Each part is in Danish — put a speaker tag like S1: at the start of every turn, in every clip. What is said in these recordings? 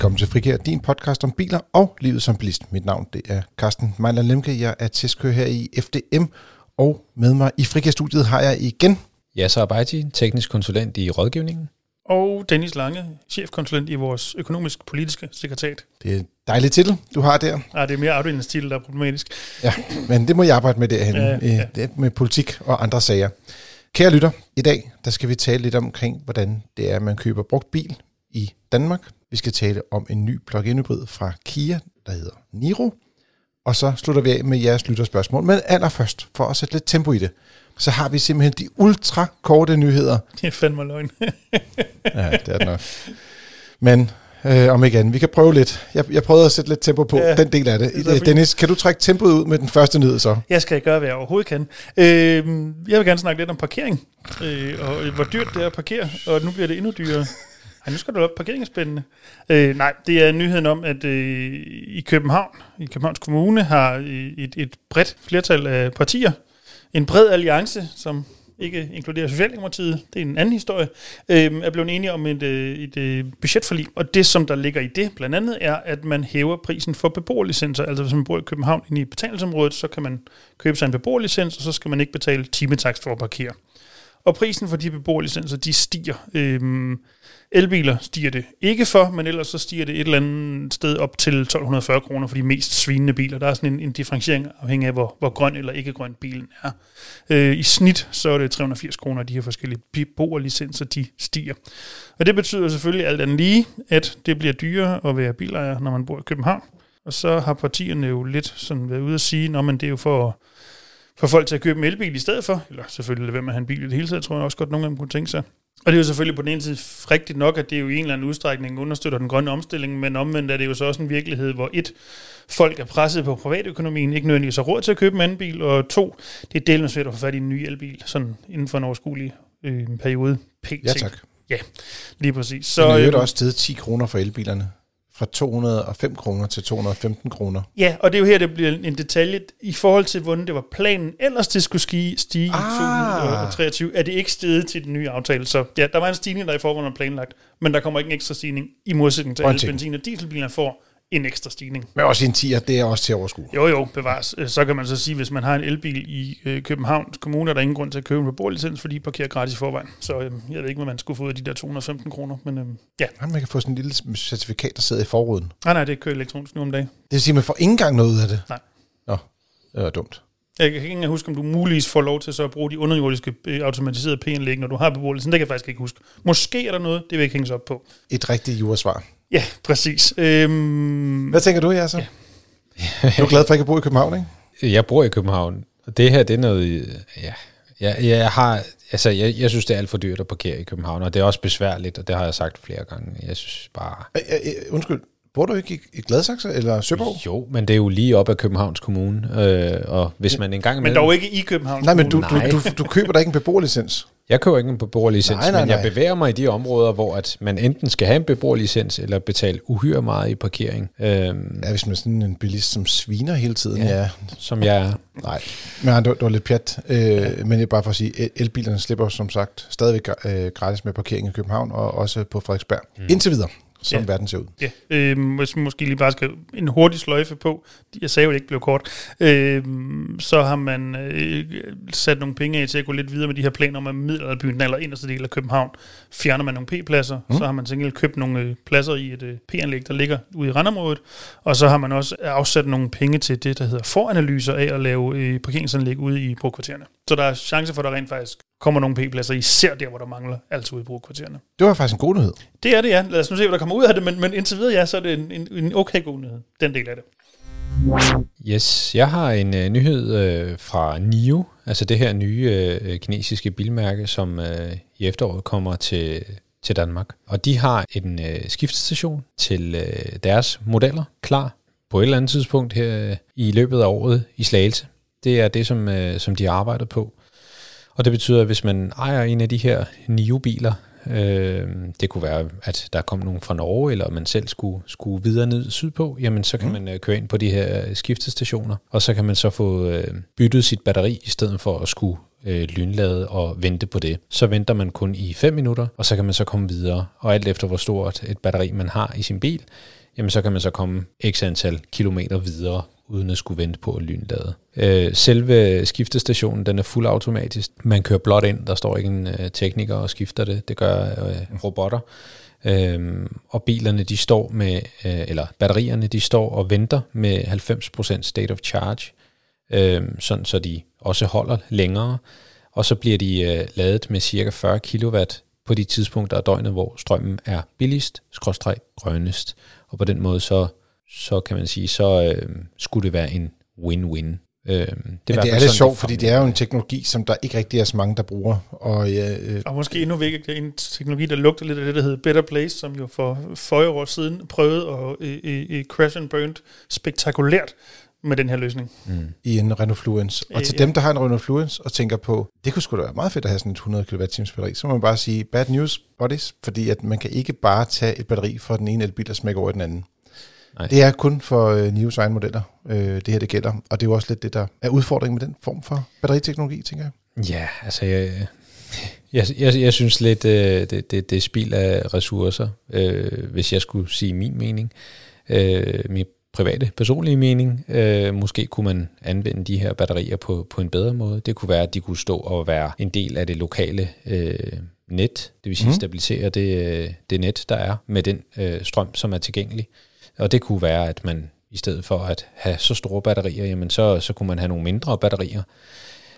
S1: Velkommen til Frikær, din podcast om biler og livet som bilist. Mit navn det er Carsten Mejler Lemke. Jeg er testkører her i FDM, og med mig i Frikær-studiet har jeg igen...
S2: Yasser Abaiti, teknisk konsulent i rådgivningen.
S3: Og Dennis Lange, chefkonsulent i vores økonomisk-politiske sekretariat.
S1: Det er en dejlig titel, du har der.
S3: Ah, det er mere afdelingstitel, der er problematisk.
S1: Ja, men det må jeg arbejde med derhen, ja, ja. Det er med politik og andre sager. Kære lytter, i dag der skal vi tale lidt omkring, hvordan det er, at man køber brugt bil i Danmark. Vi skal tale om en ny plug-in hybrid fra Kia, der hedder Niro. Og så slutter vi af med jeres lytterspørgsmål. Men allerførst, for at sætte lidt tempo i det, så har vi simpelthen de ultra korte nyheder.
S3: Det er fandme løgn.
S1: ja, det er det nok. Men øh, om ikke andet, vi kan prøve lidt. Jeg, jeg prøvede at sætte lidt tempo på ja, den del af det. det Dennis, kan du trække tempoet ud med den første nyhed så?
S3: Jeg skal gøre, hvad jeg overhovedet kan. Øh, jeg vil gerne snakke lidt om parkering, øh, og hvor dyrt det er at parkere, og nu bliver det endnu dyrere. Ej, nu skal du op. Parkering spændende. Øh, nej, det er nyheden om, at øh, i København, i Københavns Kommune, har øh, et, et bredt flertal af partier, en bred alliance, som ikke inkluderer Socialdemokratiet, det er en anden historie, øh, er blevet enige om et, øh, et, et budgetforlig. Og det, som der ligger i det, blandt andet, er, at man hæver prisen for beboerlicenser. Altså hvis man bor i København inde i betalingsområdet, så kan man købe sig en beboerlicens, og så skal man ikke betale timetakst for at parkere. Og prisen for de beboerlicenser, de stiger. Øh, elbiler stiger det ikke for, men ellers så stiger det et eller andet sted op til 1240 kroner for de mest svinende biler. Der er sådan en, en differentiering afhængig af, hvor, hvor grøn eller ikke grøn bilen er. Øh, I snit så er det 380 kroner, de her forskellige beboerlicenser, de stiger. Og det betyder selvfølgelig alt andet lige, at det bliver dyrere at være bilejer, når man bor i København. Og så har partierne jo lidt sådan været ude at sige, at det er jo for for folk til at købe en elbil i stedet for, eller selvfølgelig lade være med at have en bil i det hele taget, tror jeg også godt, nogen af dem kunne tænke sig. Og det er jo selvfølgelig på den ene side rigtigt nok, at det jo i en eller anden udstrækning understøtter den grønne omstilling, men omvendt er det jo så også en virkelighed, hvor et, folk er presset på privatøkonomien, ikke nødvendigvis har råd til at købe en anden bil, og to, det er delen svært at få fat i en ny elbil, sådan inden for en overskuelig øh, periode.
S1: PT. Ja tak.
S3: Ja, lige præcis.
S1: Så, Men det er jo også stedet 10 kroner for elbilerne fra 205 kroner til 215 kroner.
S3: Ja, og det er jo her, det bliver en detalje. I forhold til, hvordan det var planen, ellers det skulle stige, stige ah. i 2023, er det ikke steget til den nye aftale. Så ja, der var en stigning, der i forvejen var planlagt, men der kommer ikke en ekstra stigning i modsætning til alle benzin- og dieselbiler får en ekstra stigning.
S1: Men også en 10'er, det er også til at overskue.
S3: Jo, jo, bevares. Øh, så kan man så sige, hvis man har en elbil i øh, Københavns Kommune, er der ingen grund til at købe en beboerlicens, fordi de parkerer gratis i forvejen. Så øh, jeg ved ikke, hvad man skulle få ud af de der 215 kroner, men øh, ja.
S1: Man kan få sådan en lille certifikat, der sidder i forruden.
S3: Nej, nej, det kører elektronisk nu om dagen. Det
S1: vil sige, at man får ikke engang noget ud af det?
S3: Nej.
S1: Nå, det var dumt.
S3: Jeg kan ikke huske, om du muligvis får lov til så at bruge de underjordiske øh, automatiserede p-anlæg, når du har beboelsen. Det kan jeg faktisk ikke huske. Måske er der noget, det vil ikke hænge op på.
S1: Et rigtigt juresvar.
S3: Ja, præcis. Øhm,
S1: Hvad tænker du, Jasser? Ja. du er glad for at bo i København,
S2: ikke? Jeg bor i København, og det her, det er noget... Ja, jeg, jeg har... Altså, jeg, jeg synes, det er alt for dyrt at parkere i København, og det er også besværligt, og det har jeg sagt flere gange. Jeg synes bare...
S1: Æ, æ, undskyld, Bor du ikke i, i Gladsaxe eller Søborg?
S2: Jo, men det er jo lige op af Københavns Kommune, øh, og hvis man engang
S3: imellem... Men dog ikke i Københavns
S1: Nej, men du, du, du, du køber da ikke en beboerlicens?
S2: Jeg køber ikke en beboerlicens, nej, nej, nej. men jeg bevæger mig i de områder, hvor at man enten skal have en beboerlicens, eller betale uhyre meget i parkering.
S1: Øhm, ja, hvis man er sådan en bilist, som sviner hele tiden, ja. ja.
S2: Som jeg er.
S1: Nej, men det var, det var lidt pjat. Øh, ja. Men det er bare for at sige, elbilerne slipper som sagt stadigvæk øh, gratis med parkering i København, og også på Frederiksberg. Mm. Indtil videre som ja. verden ser ud.
S3: Ja, øh, hvis man måske lige bare skal en hurtig sløjfe på, jeg sagde jo, det ikke blev kort, øh, så har man øh, sat nogle penge af til at gå lidt videre med de her planer om, at middelalderbyen eller inderste del af København fjerner man nogle P-pladser, mm. så har man tænkt købt nogle øh, pladser i et øh, P-anlæg, der ligger ude i randområdet, og så har man også afsat nogle penge til det, der hedder foranalyser af at lave øh, parkeringsanlæg ude i brugkvartererne. Så der er chance for, at der rent faktisk kommer nogle P-pladser, især der, hvor der mangler altså ude i brugkvartererne.
S1: Det var faktisk en god nyhed.
S3: Det er det, ja. Lad os nu se, hvad der kommer ud af det, men, men indtil videre, ja, så er det en, en, en okay god nyhed, den del af det.
S2: Yes, jeg har en uh, nyhed uh, fra NIO, altså det her nye uh, kinesiske bilmærke, som uh, i efteråret kommer til, til Danmark. Og de har en uh, skiftestation til uh, deres modeller klar på et eller andet tidspunkt her uh, i løbet af året i Slagelse. Det er det, som, uh, som de arbejder på. Og det betyder, at hvis man ejer en af de her NIO-biler, øh, det kunne være, at der kom nogen fra Norge, eller man selv skulle, skulle videre ned sydpå, jamen så kan mm. man øh, køre ind på de her skiftestationer, og så kan man så få øh, byttet sit batteri, i stedet for at skulle øh, lynlade og vente på det. Så venter man kun i 5 minutter, og så kan man så komme videre. Og alt efter hvor stort et batteri man har i sin bil, jamen så kan man så komme x antal kilometer videre, uden at skulle vente på at lynlade. Øh, selve skiftestationen, den er fuldautomatisk. Man kører blot ind, der står ikke en øh, tekniker og skifter det. Det gør øh, robotter. Øhm, og bilerne, de står med, øh, eller batterierne, de står og venter med 90% state of charge, øh, sådan så de også holder længere. Og så bliver de øh, ladet med cirka 40 kW på de tidspunkter af døgnet, hvor strømmen er billigst, skråstreg grønnest. Og på den måde, så, så kan man sige, så øh, skulle det være en win-win.
S1: Øh, det er, Men det er lidt sjovt, fordi det er jo en teknologi, som der ikke rigtig er så mange, der bruger. Og, ja,
S3: øh. og måske endnu vigtigere, en teknologi, der lugter lidt af det, der hedder Better Place, som jo for 40 år siden prøvede at i, i crash and burned spektakulært med den her løsning.
S1: Mm. I en Renault Fluence. Og til ja. dem, der har en Renault Fluence og tænker på, det kunne sgu da være meget fedt at have sådan et 100 kWh batteri, så må man bare sige, bad news, buddies, fordi at man kan ikke bare tage et batteri fra den ene elbil og smække over i den anden. Nej. Det er kun for Nios egen modeller, uh, det her det gælder. Og det er jo også lidt det, der er udfordringen med den form for batteriteknologi, tænker jeg.
S2: Ja, altså jeg, jeg, jeg, jeg synes lidt, uh, det, det, det er spil af ressourcer, uh, hvis jeg skulle sige min mening. Uh, min private, personlige mening. Uh, måske kunne man anvende de her batterier på, på en bedre måde. Det kunne være, at de kunne stå og være en del af det lokale uh, net, det vil sige mm. stabilisere det, det net, der er med den uh, strøm, som er tilgængelig. Og det kunne være, at man i stedet for at have så store batterier, jamen så, så kunne man have nogle mindre batterier.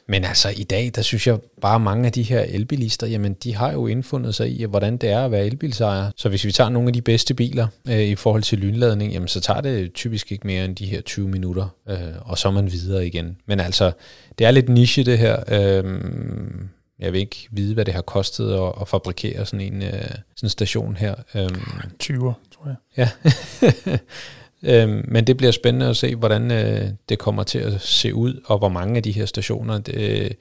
S2: Men altså i dag, der synes jeg bare mange af de her elbilister, jamen de har jo indfundet sig i, hvordan det er at være elbilsejer. Så hvis vi tager nogle af de bedste biler øh, i forhold til lynladning, jamen så tager det typisk ikke mere end de her 20 minutter, øh, og så er man videre igen. Men altså, det er lidt niche det her. Øh, jeg vil ikke vide, hvad det har kostet at, at fabrikere sådan en, øh, sådan en station her.
S3: Øhm, 20, tror jeg.
S2: Ja. øhm, men det bliver spændende at se, hvordan øh, det kommer til at se ud, og hvor mange af de her stationer. Det,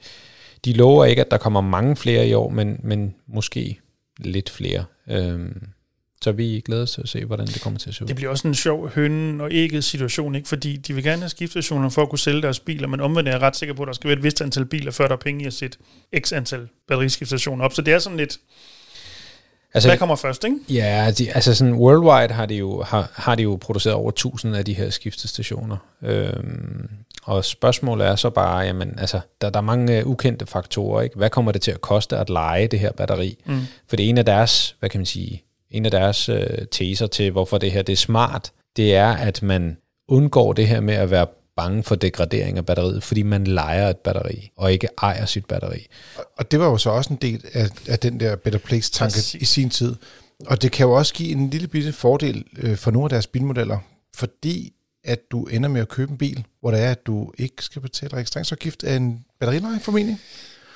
S2: de lover ikke, at der kommer mange flere i år, men, men måske lidt flere. Øhm, så vi glæder os til at se, hvordan det kommer til at se ud.
S3: Det bliver også en sjov hønnen og ægget situation, ikke? fordi de vil gerne have skiftestationer for at kunne sælge deres biler, men omvendt er jeg ret sikker på, at der skal være et vist antal biler, før der er penge i at sætte x antal batteriskiftestationer op. Så det er sådan lidt... Altså, Hvad kommer først, ikke?
S2: Ja, de, altså sådan worldwide har de, jo, har, har de jo produceret over 1000 af de her skiftestationer. Øhm, og spørgsmålet er så bare, jamen, altså, der, der er mange uh, ukendte faktorer. Ikke? Hvad kommer det til at koste at lege det her batteri? Mm. For det ene af deres, hvad kan man sige, en af deres øh, teser til, hvorfor det her det er smart, det er, at man undgår det her med at være bange for degradering af batteriet, fordi man leger et batteri, og ikke ejer sit batteri.
S1: Og det var jo så også en del af, af den der Better Place-tanke i sin tid. Og det kan jo også give en lille bitte fordel øh, for nogle af deres bilmodeller, fordi at du ender med at købe en bil, hvor det er, at du ikke skal betale registreringsafgift af en batterileje formentlig.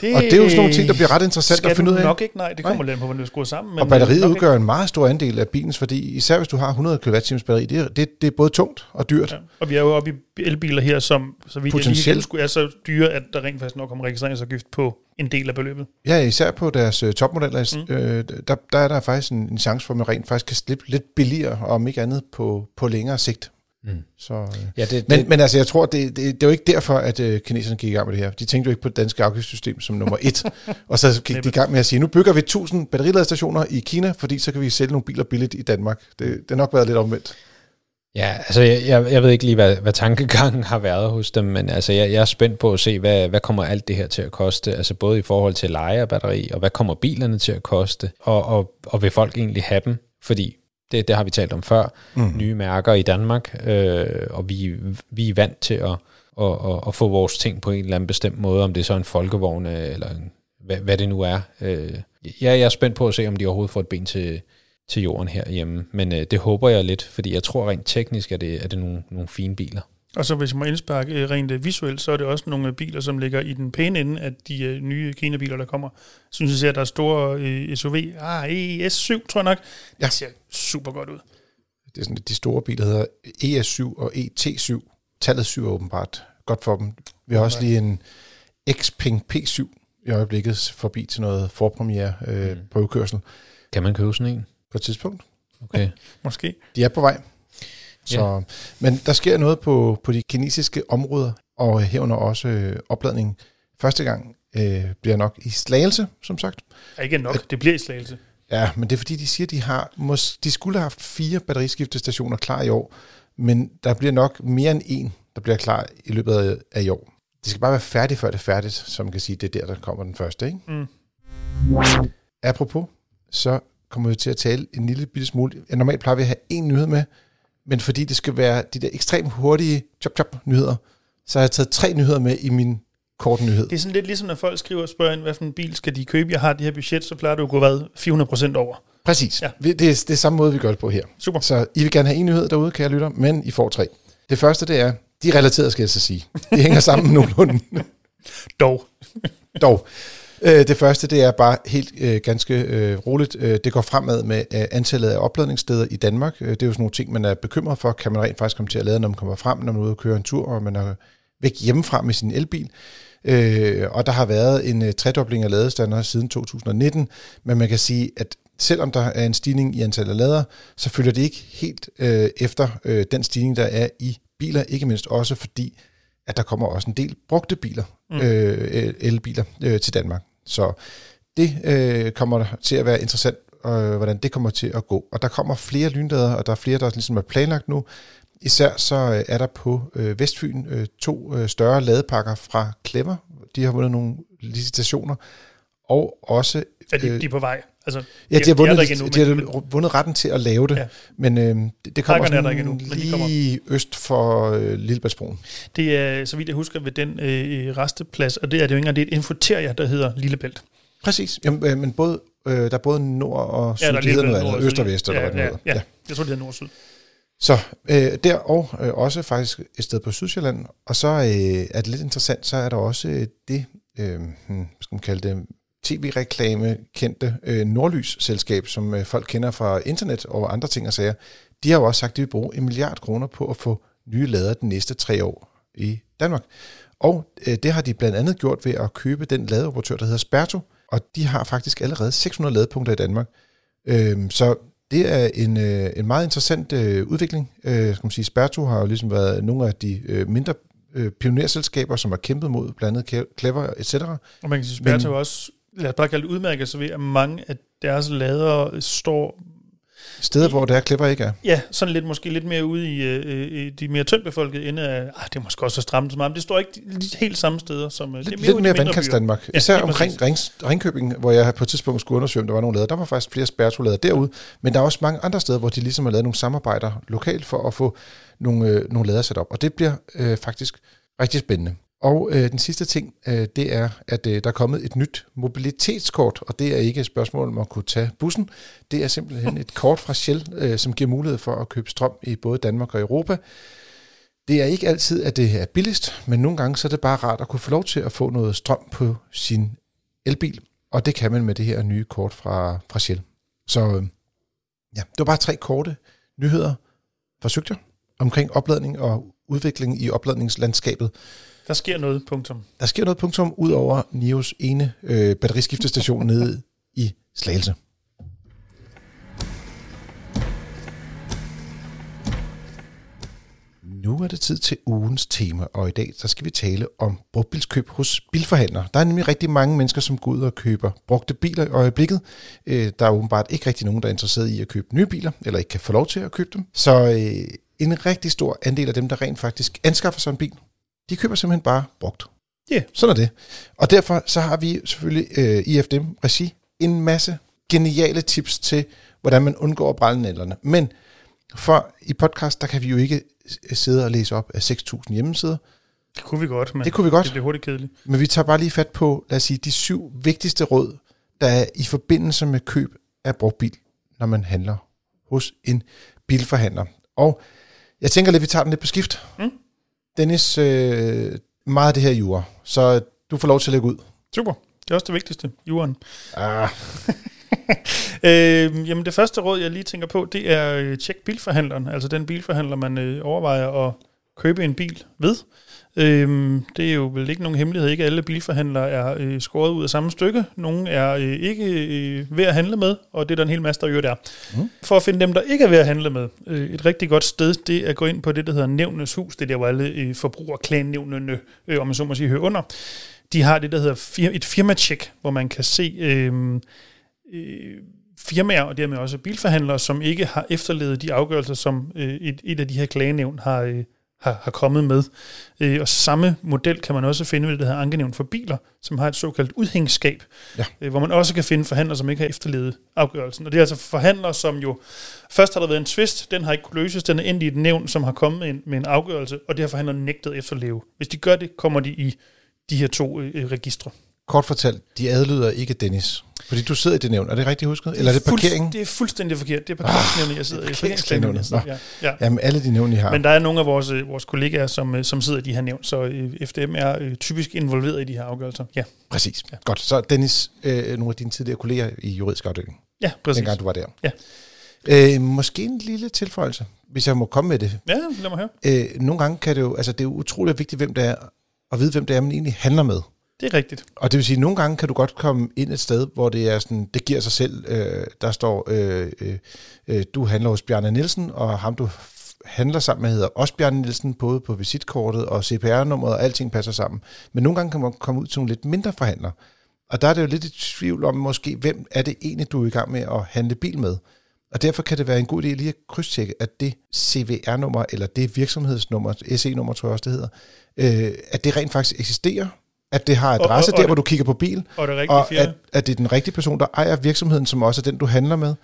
S1: Det og det er jo sådan nogle ting, der bliver ret interessant at finde ud af.
S3: nok ikke, nej. Det kommer lidt på, hvordan du skruer sammen.
S1: Men og batteriet udgør ikke. en meget stor andel af bilens værdi, især hvis du har 100 kWh batteri. Det er, det, det er både tungt og dyrt. Ja.
S3: Og vi er jo oppe i elbiler her, som så vidt Potentielt. lige er så dyre, at der rent faktisk nok kommer registreringsafgift på en del af beløbet.
S1: Ja, især på deres uh, topmodeller, mm. øh, der, der er der faktisk en, en chance for, at man rent faktisk kan slippe lidt billigere, og om ikke andet på, på længere sigt. Mm. Så, øh. ja, det, men, det, men altså, jeg tror, det, det, det er jo ikke derfor, at øh, kineserne gik i gang med det her. De tænkte jo ikke på det danske afgiftssystem som nummer et. og så gik de i gang med at sige, nu bygger vi 1000 batteriladestationer i Kina, fordi så kan vi sælge nogle biler billigt i Danmark. Det, det har nok været lidt omvendt.
S2: Ja, altså jeg, jeg, jeg ved ikke lige, hvad, hvad tankegangen har været hos dem, men altså jeg, jeg er spændt på at se, hvad, hvad kommer alt det her til at koste, altså både i forhold til leje af batteri, og hvad kommer bilerne til at koste, og, og, og vil folk egentlig have dem? Fordi det, det har vi talt om før. Mm. Nye mærker i Danmark, øh, og vi, vi er vant til at, at, at, at få vores ting på en eller anden bestemt måde, om det er så en folkevogn, øh, eller en, hvad, hvad det nu er. Øh, jeg, jeg er spændt på at se, om de overhovedet får et ben til, til jorden herhjemme, men øh, det håber jeg lidt, fordi jeg tror rent teknisk, at det, er det nogle, nogle fine biler.
S3: Og så hvis man må indsparke øh, rent øh, visuelt, så er det også nogle biler, som ligger i den pæne ende af de nye Kina-biler, der kommer. Synes jeg, at der er store SUV. Ah, ES7, tror jeg nok. Ja. Det ser super godt ud.
S1: Det er sådan, de store biler hedder ES7 og ET7. Tallet 7 er åbenbart godt for dem. Vi har også lige en Xpeng P7 i øjeblikket forbi til noget forpremiere øh, mm. prøvekørsel
S2: Kan man købe sådan en?
S1: på et tidspunkt.
S2: Okay.
S3: Måske.
S1: De er på vej. Så,
S2: Ja.
S1: Men der sker noget på, på de kinesiske områder, og herunder også øh, opladning. Første gang øh, bliver nok i Slagelse, som sagt.
S3: Ja, ikke nok. Det bliver i slagelse.
S1: Ja, men det er fordi, de siger, de har mås- de skulle have haft fire batteriskiftestationer klar i år, men der bliver nok mere end en, der bliver klar i løbet af, af i år. Det skal bare være færdigt, før det er færdigt, så man kan sige, det er der, der kommer den første. Ikke?
S3: Mm.
S1: Apropos, så kommer vi til at tale en lille bitte smule. Normalt plejer vi at have en nyhed med, men fordi det skal være de der ekstremt hurtige chop-chop nyheder, så har jeg taget tre nyheder med i min korte nyhed.
S3: Det er sådan lidt ligesom, når folk skriver og spørger, hvad for en bil skal de købe? Jeg har det her budget, så plejer du at gå hvad? 400% over.
S1: Præcis.
S3: Ja.
S1: Det, er, det er samme måde, vi gør det på her.
S3: Super.
S1: Så I vil gerne have en nyhed derude, kære lytter, men I får tre. Det første, det er, de er relateret, skal jeg så sige. Det hænger sammen nogenlunde.
S3: Dog.
S1: Dog. Øh, det første, det er bare helt øh, ganske øh, roligt. Øh, det går fremad med øh, antallet af opladningssteder i Danmark. Øh, det er jo sådan nogle ting, man er bekymret for. Kan man rent faktisk komme til at lade, når man kommer frem, når man er ude og køre en tur, og man er væk hjemmefra med sin elbil. Øh, og der har været en øh, tredobling af ladestander siden 2019, men man kan sige, at selvom der er en stigning i antallet af lader, så følger det ikke helt øh, efter øh, den stigning, der er i biler, ikke mindst også fordi, at der kommer også en del brugte biler, mm. øh, elbiler, øh, til Danmark. Så det øh, kommer til at være interessant, øh, hvordan det kommer til at gå. Og der kommer flere lynlader, og der er flere, der ligesom er planlagt nu. Især så øh, er der på øh, Vestfyn øh, to øh, større ladepakker fra Clever. De har vundet nogle licitationer. Og også...
S3: Er de, de er på vej? Altså,
S1: Ja, de har, vundet,
S3: endnu,
S1: de har
S3: men-
S1: vundet retten til at lave det,
S3: Ja.
S1: ja. men øh, det, det kommer
S3: Pakkerne er der ikke endnu, men de kommer.
S1: øst for øh, Lillebæltsbroen.
S3: Det er, så vidt jeg husker, ved den øh, resteplads, og det er det jo ikke engang, det er et infoteria, der hedder Lillebælt.
S1: Præcis, Jamen, øh, men både, øh, der er både nord og syd,
S3: Ja,
S1: ja,
S3: der er
S1: det hedder noget andet, øst og vest, eller
S3: ja,
S1: hvad det
S3: ja, ja, jeg tror, det hedder nord og syd.
S1: Så øh, der og øh, også faktisk et sted på Sydsjælland, og så øh, er det lidt interessant, så er der også det, øh, hmm, hvad skal man kalde det, tv-reklame kendte øh, Nordlys-selskab, som øh, folk kender fra internet og andre ting og sager. De har jo også sagt, at de vil bruge en milliard kroner på at få nye lader de næste tre år i Danmark. Og øh, det har de blandt andet gjort ved at købe den ladeoperatør, der hedder Sperto, og de har faktisk allerede 600 ladepunkter i Danmark. Øh, så det er en, øh, en meget interessant øh, udvikling. Øh, skal man sige, Sperto har jo ligesom været nogle af de øh, mindre øh, pionerselskaber, som har kæmpet mod blandt andet Cle- Clever, etc.
S3: Og man kan sige, Sperta
S1: Men-
S3: også, lad os bare kalde det udmærket, så ved at mange af deres ladere står
S1: Steder, hvor det er Clever ikke er.
S3: Ja, sådan lidt måske lidt mere ude i, øh, i de mere tyndt befolkede ende af, ah, det er måske også så stramt så meget, men det står ikke de helt samme steder. Som, øh,
S1: Lidt,
S3: det er
S1: lidt
S3: i
S1: mere
S3: de mindre
S1: vandkants. Danmark.
S3: Ja,
S1: Især omkring Rings, Ringkøbing, hvor jeg på et tidspunkt skulle undersøge, om der var nogle lader. Der var faktisk flere spærtolader derude, men der er også mange andre steder, hvor de ligesom har lavet nogle samarbejder lokalt for at få nogle, øh, nogle lader sat op. Og det bliver øh, faktisk rigtig spændende. Og øh, den sidste ting, øh, det er, at øh, der er kommet et nyt mobilitetskort, og det er ikke et spørgsmål om at kunne tage bussen. Det er simpelthen et kort fra Shell, øh, som giver mulighed for at købe strøm i både Danmark og Europa. Det er ikke altid, at det er billigst, men nogle gange så er det bare rart at kunne få lov til at få noget strøm på sin elbil, og det kan man med det her nye kort fra, fra Shell. Så øh, ja, det var bare tre korte nyheder fra Sygter omkring opladning og udvikling i opladningslandskabet.
S3: Der sker noget, punktum.
S1: Der sker noget punktum ud over Nios ene øh, batteriskiftestation nede i Slagelse. Nu er det tid til ugens tema, og i dag så skal vi tale om brugtbilskøb hos bilforhandlere. Der er nemlig rigtig mange mennesker, som går ud og køber brugte biler i øjeblikket. Øh, Der er åbenbart ikke rigtig nogen, der er interesseret i at købe nye biler, eller ikke kan få lov til at købe dem. Så øh, en rigtig stor andel af dem, der rent faktisk anskaffer sig en bil, de køber simpelthen bare brugt.
S3: Ja.
S1: Sådan er det. Og derfor så har vi selvfølgelig øh, i Regi en masse geniale tips til, hvordan man undgår brændenælderne. Men for i podcast, der kan vi jo ikke sidde og læse op af 6.000 hjemmesider.
S3: Det kunne vi godt, men
S1: Det kunne vi godt.
S3: det bliver hurtigt kedeligt.
S1: Men vi tager bare lige fat på, lad os sige, de syv vigtigste råd, der er i forbindelse med køb af brugt bil, når man handler hos en bilforhandler. Og jeg tænker lidt, vi tager den lidt på skift.
S3: Mm.
S1: Dennis, øh, meget af det her er jura, så du får lov til at lægge ud.
S3: Super. Det er også det vigtigste, juren.
S1: Ah,
S3: Øh, jamen det første råd, jeg lige tænker på, det er øh, tjek bilforhandleren. Altså den bilforhandler, man øh, overvejer at, købe en bil ved. Øhm, det er jo vel ikke nogen hemmelighed, ikke alle bilforhandlere er øh, skåret ud af samme stykke. Nogle er øh, ikke øh, ved at handle med, og det er der en hel masse, der gør der. Mm. For at finde dem, der ikke er ved at handle med, øh, et rigtig godt sted, det er at gå ind på det, der hedder Nævnenes Hus. Det er der, hvor alle øh, forbrugerklænnævnene, øh, om man så må sige, hører under. De har det, der hedder fir- et firma-check, hvor man kan se... Øh, øh, firmaer, og dermed også bilforhandlere, som ikke har efterlevet de afgørelser, som øh, et, et af de her klagenævn har, øh, har, har kommet med. Øh, og samme model kan man også finde ved det her ankenævn for biler, som har et såkaldt udhængsskab, ja. øh, hvor man også kan finde forhandlere, som ikke har efterlevet afgørelsen. Og det er altså forhandlere, som jo først har der været en tvist, den har ikke kunne løses, den er endt i et nævn, som har kommet med en, med en afgørelse, og det har forhandlerne nægtet efterleve. Hvis de gør det, kommer de i de her to øh, registre.
S1: Kort fortalt, de adlyder ikke Dennis. Fordi du sidder i det nævn. Er det rigtigt husket? Eller er det parkeringen?
S3: Det er fuldstændig forkert. Det er parkeringsnævnet, jeg sidder i.
S1: Parkeringsnævnet. Ja, ja. Jamen, alle de nævn, I har.
S3: Men der er nogle af vores, øh, vores kollegaer, som, øh, som sidder i de her nævn, så øh, FDM er typisk involveret i de her afgørelser. Ja.
S1: Præcis. Ja. Godt. Så Dennis, øh, nogle af dine tidligere kolleger i juridisk afdeling.
S3: Ja, præcis.
S1: Dengang du var der.
S3: Ja.
S1: Øh, måske en lille tilføjelse, hvis jeg må komme med det.
S3: Ja, lad mig høre.
S1: Øh, nogle gange kan det jo, altså det er utroligt vigtigt, hvem det er, at vide, hvem det er, man egentlig handler med.
S3: Det er rigtigt.
S1: Og det vil sige, at nogle gange kan du godt komme ind et sted, hvor det er sådan, det giver sig selv. Øh, der står, øh, øh, øh du handler hos Bjarne Nielsen, og ham du handler sammen med hedder også Bjarne Nielsen, både på visitkortet og CPR-nummeret, og alting passer sammen. Men nogle gange kan man komme ud til nogle lidt mindre forhandlere. Og der er det jo lidt i tvivl om måske, hvem er det egentlig, du er i gang med at handle bil med. Og derfor kan det være en god idé lige at krydstjekke, at det CVR-nummer, eller det virksomhedsnummer, SE-nummer tror jeg også det hedder, øh, at det rent faktisk eksisterer, at det har adresse og, og, og der, hvor du kigger på bil,
S3: og, det
S1: og at, at det er den rigtige person, der ejer virksomheden, som også er den, du handler med,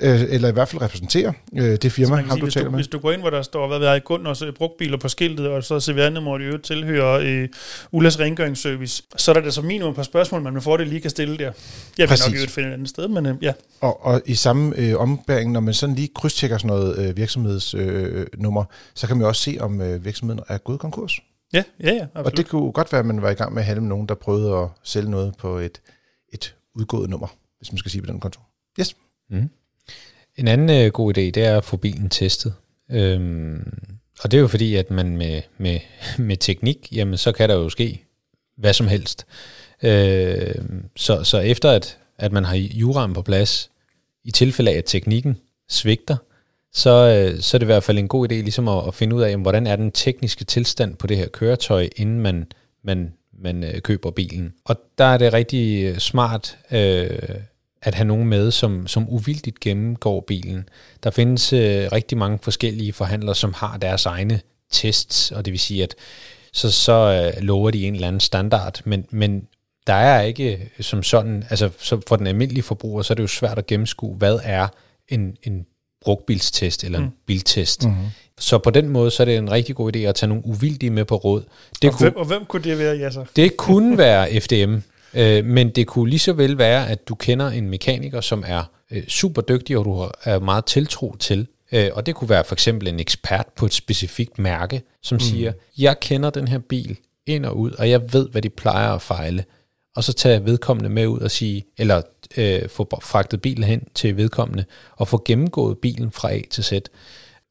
S1: øh, eller i hvert fald repræsenterer øh, det firma,
S3: ham du taler med. Hvis du går ind, hvor der står, hvad ved jeg, Gunners øh, brugtbiler på skiltet, og så CVR-nummer, det jo tilhører øh, Ullas rengøringsservice, så er der så minimum et par spørgsmål, man med fordel lige kan stille der. Jeg vil nok ikke finde et andet sted, men øh, ja.
S1: Og, og i samme øh, ombæring, når man sådan lige krydstjekker sådan noget øh, virksomhedsnummer, øh, så kan man jo også se, om øh, virksomheden er gået konkurs.
S3: Ja, ja, ja. Absolut.
S1: Og det kunne godt være, at man var i gang med at handle med nogen, der prøvede at sælge noget på et, et udgået nummer, hvis man skal sige på den konto. Yes. Mm.
S2: En anden øh, god idé, det er at få bilen testet. Øhm, og det er jo fordi, at man med, med, med teknik, jamen så kan der jo ske hvad som helst. Øhm, så, så efter at, at man har juraen på plads, i tilfælde af, at teknikken svigter, så, øh, så er det i hvert fald en god idé ligesom at, at finde ud af, hvordan er den tekniske tilstand på det her køretøj, inden man, man, man øh, køber bilen. Og der er det rigtig øh, smart øh, at have nogen med, som, som uvildigt gennemgår bilen. Der findes øh, rigtig mange forskellige forhandlere, som har deres egne tests, og det vil sige, at så, så øh, lover de en eller anden standard, men, men der er ikke øh, som sådan, altså så for den almindelige forbruger, så er det jo svært at gennemskue, hvad er en, en brugtbilstest eller en mm. biltest. Mm-hmm. Så på den måde, så er det en rigtig god idé at tage nogle uvildige med på råd.
S3: Det og, kunne, hvem, og hvem kunne det være, Jasser?
S2: Det kunne være FDM, øh, men det kunne lige så vel være, at du kender en mekaniker, som er øh, super dygtig, og du er meget tiltro til. Øh, og det kunne være for eksempel en ekspert på et specifikt mærke, som mm. siger, jeg kender den her bil ind og ud, og jeg ved, hvad de plejer at fejle og så tage vedkommende med ud og sige, eller øh, få fragtet bilen hen til vedkommende, og få gennemgået bilen fra A til Z.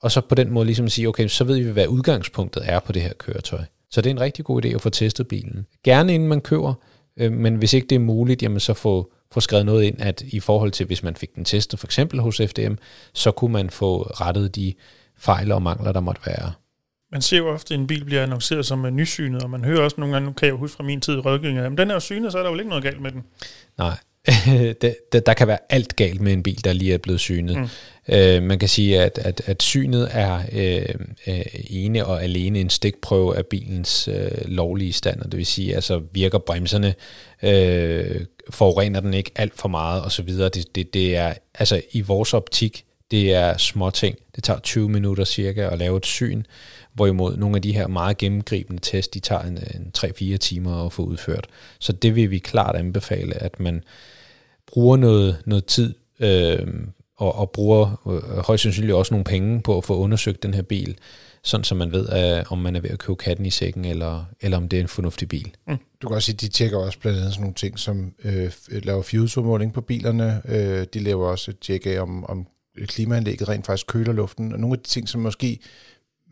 S2: Og så på den måde ligesom sige, okay, så ved vi, hvad udgangspunktet er på det her køretøj. Så det er en rigtig god idé at få testet bilen. Gerne inden man køber, øh, men hvis ikke det er muligt, jamen så få, få skrevet noget ind, at i forhold til, hvis man fik den testet for eksempel hos FDM, så kunne man få rettet de fejl og mangler, der måtte være.
S3: Man ser jo ofte, at en bil bliver annonceret som en nysynet, og man hører også nogle gange, nu kan jeg huske fra min tid i rådgivning, at den er jo synet, så er der jo ikke noget galt med den.
S2: Nej, det, det, der kan være alt galt med en bil, der lige er blevet synet. Mm. Øh, man kan sige, at, at, at synet er øh, øh, ene og alene en stikprøve af bilens øh, lovlige stand, og det vil sige, altså virker bremserne, øh, forurener den ikke alt for meget osv. Det, det, det er altså i vores optik, det er små ting. Det tager 20 minutter cirka at lave et syn. Hvorimod nogle af de her meget gennemgribende test, de tager en, en 3-4 timer at få udført. Så det vil vi klart anbefale, at man bruger noget, noget tid øh, og, og bruger øh, højst sandsynligt også nogle penge på at få undersøgt den her bil, sådan så man ved, at, om man er ved at købe katten i sækken, eller, eller om det er en fornuftig bil. Mm.
S1: Du kan også sige, at de tjekker også blandt andet sådan nogle ting, som øh, laver fuselmåling på bilerne. Øh, de laver også et tjek af, om, om klimaanlægget rent faktisk køler luften. Og nogle af de ting, som måske